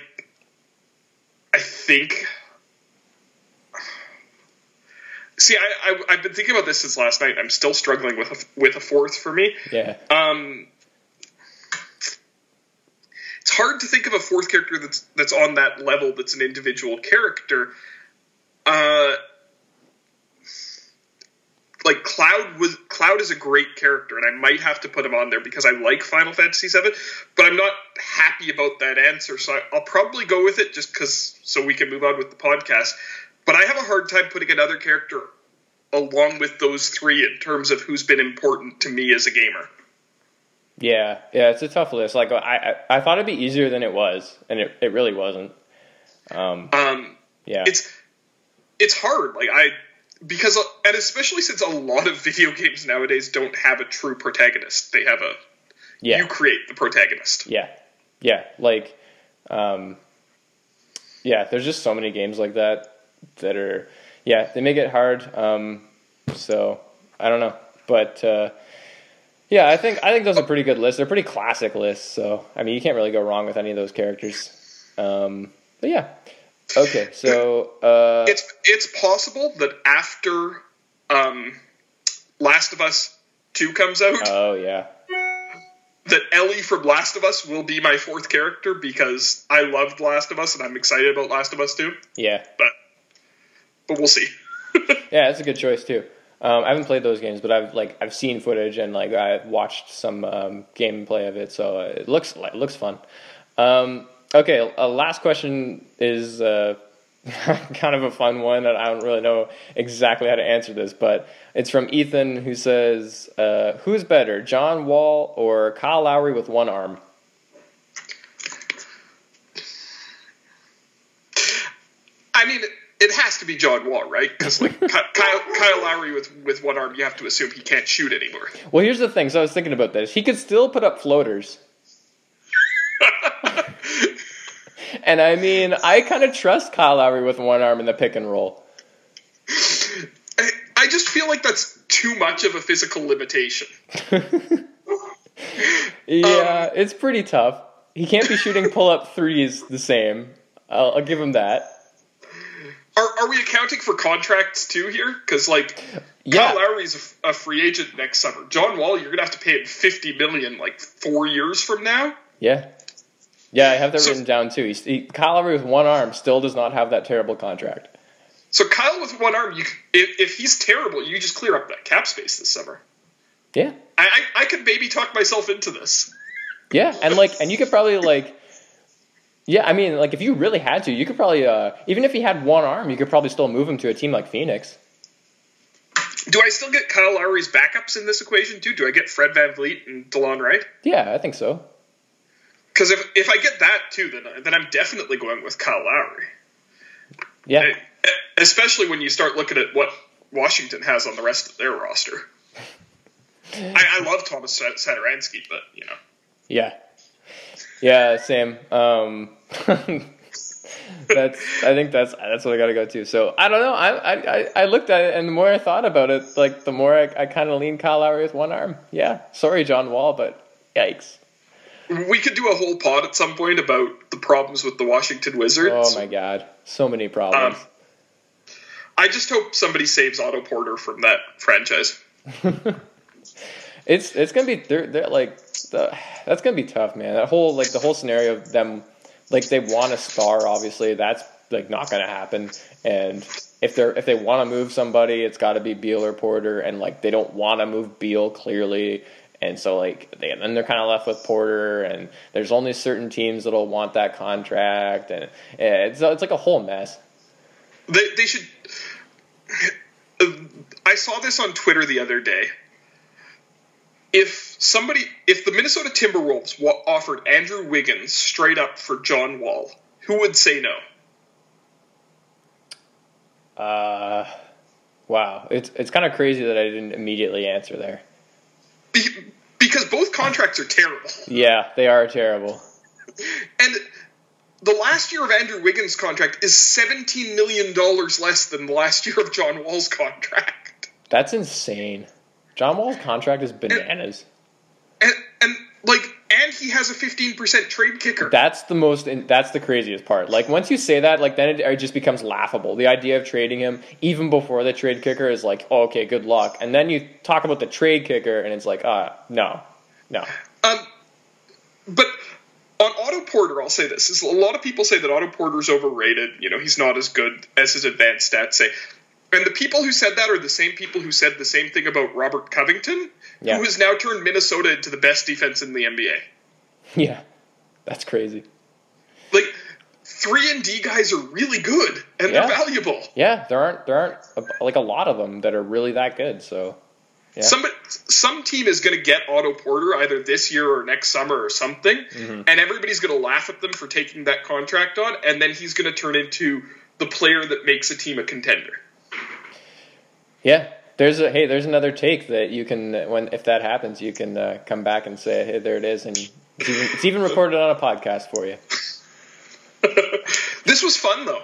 I think. See, I, I have been thinking about this since last night. I'm still struggling with a, with a fourth for me. Yeah. Um, it's hard to think of a fourth character that's that's on that level. That's an individual character. Uh, like Cloud was Cloud is a great character, and I might have to put him on there because I like Final Fantasy VII, but I'm not happy about that answer. So I'll probably go with it just because so we can move on with the podcast. But I have a hard time putting another character along with those three in terms of who's been important to me as a gamer. Yeah, yeah, it's a tough list. Like I, I, I thought it'd be easier than it was, and it, it really wasn't. Um, um, yeah, it's it's hard. Like I because and especially since a lot of video games nowadays don't have a true protagonist. They have a yeah. you create the protagonist. Yeah, yeah, like, um, yeah. There's just so many games like that that are yeah they make it hard. Um, so I don't know, but. Uh, yeah, I think I think those are pretty good lists. They're pretty classic lists, so I mean you can't really go wrong with any of those characters. Um, but yeah, okay. So uh, it's it's possible that after um, Last of Us Two comes out, oh yeah, that Ellie from Last of Us will be my fourth character because I loved Last of Us and I'm excited about Last of Us Two. Yeah, but but we'll see. <laughs> yeah, that's a good choice too. Um, I haven't played those games, but I've like I've seen footage and like I've watched some um, gameplay of it, so it looks it looks fun. Um, okay, a last question is uh, <laughs> kind of a fun one that I don't really know exactly how to answer this, but it's from Ethan who says, uh, "Who's better, John Wall or Kyle Lowry with one arm?" I mean it has to be John Wall, right? Because like <laughs> Kyle, Kyle Lowry with with one arm, you have to assume he can't shoot anymore. Well, here's the thing. So I was thinking about this. He could still put up floaters. And I mean, I kind of trust Kyle Lowry with one arm in the pick and roll. I, I just feel like that's too much of a physical limitation. <laughs> Yeah, um, it's pretty tough. He can't be shooting <laughs> pull up threes the same. I'll, I'll give him that. Are, are we accounting for contracts too here? Because like yeah. Kyle Lowry's a, a free agent next summer. John Wall, you're gonna have to pay him fifty million like four years from now. Yeah, yeah, I have that so, written down too. He, he, Kyle Lowry with one arm still does not have that terrible contract. So Kyle with one arm, you if, if he's terrible, you just clear up that cap space this summer. Yeah, I, I, I could maybe talk myself into this. Yeah, and like, and you could probably like yeah, I mean, like if you really had to, you could probably uh, even if he had one arm, you could probably still move him to a team like Phoenix. Do I still get Kyle Lowry's backups in this equation too? Do I get Fred VanVleet and Delon Wright? Yeah, I think so. Because if if I get that too, then then I'm definitely going with Kyle Lowry. Yeah. especially when you start looking at what Washington has on the rest of their roster. I, I love Thomas Satoransky, but you know. Yeah, yeah, same. Um, <laughs> that's I think that's that's what I got to go to. So I don't know. I, I I looked at it, and the more I thought about it, like the more I, I kind of lean Kyle Lowry with one arm. Yeah, sorry, John Wall, but yikes. We could do a whole pod at some point about the problems with the Washington Wizards. Oh my god, so many problems. Um, I just hope somebody saves Otto Porter from that franchise. <laughs> it's it's gonna be they're, they're like the, that's gonna be tough, man. That whole like the whole scenario of them, like they want a star. Obviously, that's like not gonna happen. And if they're if they want to move somebody, it's got to be Beal or Porter. And like they don't want to move Beal clearly. And so like they, then they're kind of left with Porter, and there's only certain teams that'll want that contract, and it's it's like a whole mess. They they should. I saw this on Twitter the other day if somebody, if the Minnesota Timberwolves offered Andrew Wiggins straight up for John Wall, who would say no? Uh, wow, it's it's kind of crazy that I didn't immediately answer there. Both contracts are terrible. Yeah, they are terrible. And the last year of Andrew Wiggins' contract is seventeen million dollars less than the last year of John Wall's contract. That's insane. John Wall's contract is bananas. And, and, and like and he has a 15% trade kicker. That's the most that's the craziest part. Like once you say that, like then it, it, just becomes laughable. The idea of trading him even before the trade kicker is like, oh, okay, good luck. And then you talk about the trade kicker and it's like, uh, no. No. Um but on Otto Porter, I'll say this: is a lot of people say that Otto Porter's overrated. You know, he's not as good as his advanced stats say. And the people who said that are the same people who said the same thing about Robert Covington, yeah. who has now turned Minnesota into the best defense in the NBA. <laughs> Yeah, that's crazy. Like three and D guys are really good and yeah. they're valuable. Yeah, there aren't there aren't a, like a lot of them that are really that good. So yeah. Somebody, some team is going to get Otto Porter either this year or next summer or something, mm-hmm. and everybody's going to laugh at them for taking that contract on, and then he's going to turn into the player that makes a team a contender. Yeah, there's a hey, there's another take that you can when if that happens, you can uh, come back and say, hey, there it is, and it's even, it's even recorded on a podcast for you. <laughs> this was fun though.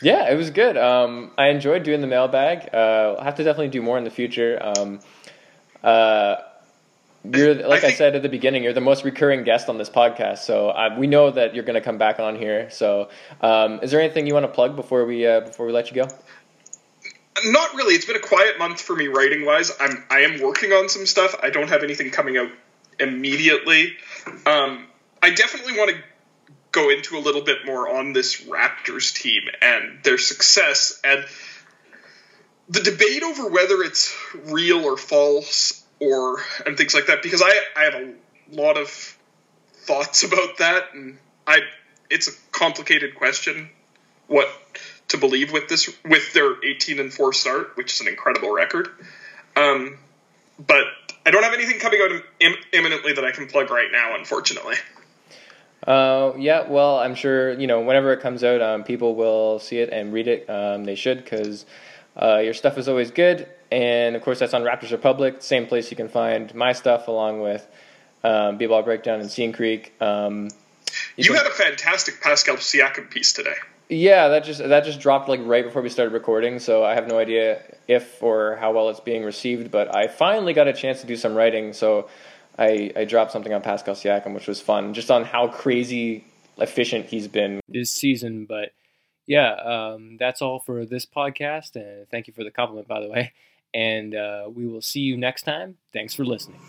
Yeah, it was good. Um, I enjoyed doing the mailbag. Uh, I'll have to definitely do more in the future. Um, uh, you're like I, think, I, said at the beginning, you're the most recurring guest on this podcast, so uh, we know that you're going to come back on here. So, um, is there anything you want to plug before we uh, before we let you go? Not really. It's been a quiet month for me writing wise. I'm I am working on some stuff. I don't have anything coming out immediately. Um, I definitely want to go into a little bit more on this Raptors team and their success and the debate over whether it's real or false or and things like that because I I have a lot of thoughts about that and I it's a complicated question what to believe with this with their 18 and 4 start, which is an incredible record. Um, but I don't have anything coming out Im- imminently that I can plug right now, unfortunately. Uh, yeah, well, I'm sure you know whenever it comes out, um, people will see it and read it. Um, they should because uh, your stuff is always good, and of course that's on Raptors Republic, same place you can find my stuff along with um, B-ball breakdown and Scene Creek. Um, you, you can, had a fantastic Pascal Siakam piece today. Yeah, that just that just dropped like right before we started recording, so I have no idea if or how well it's being received. But I finally got a chance to do some writing, so I, I dropped something on Pascal Siakam, which was fun, just on how crazy efficient he's been this season. But yeah, um, that's all for this podcast. And thank you for the compliment, by the way. And uh, we will see you next time. Thanks for listening.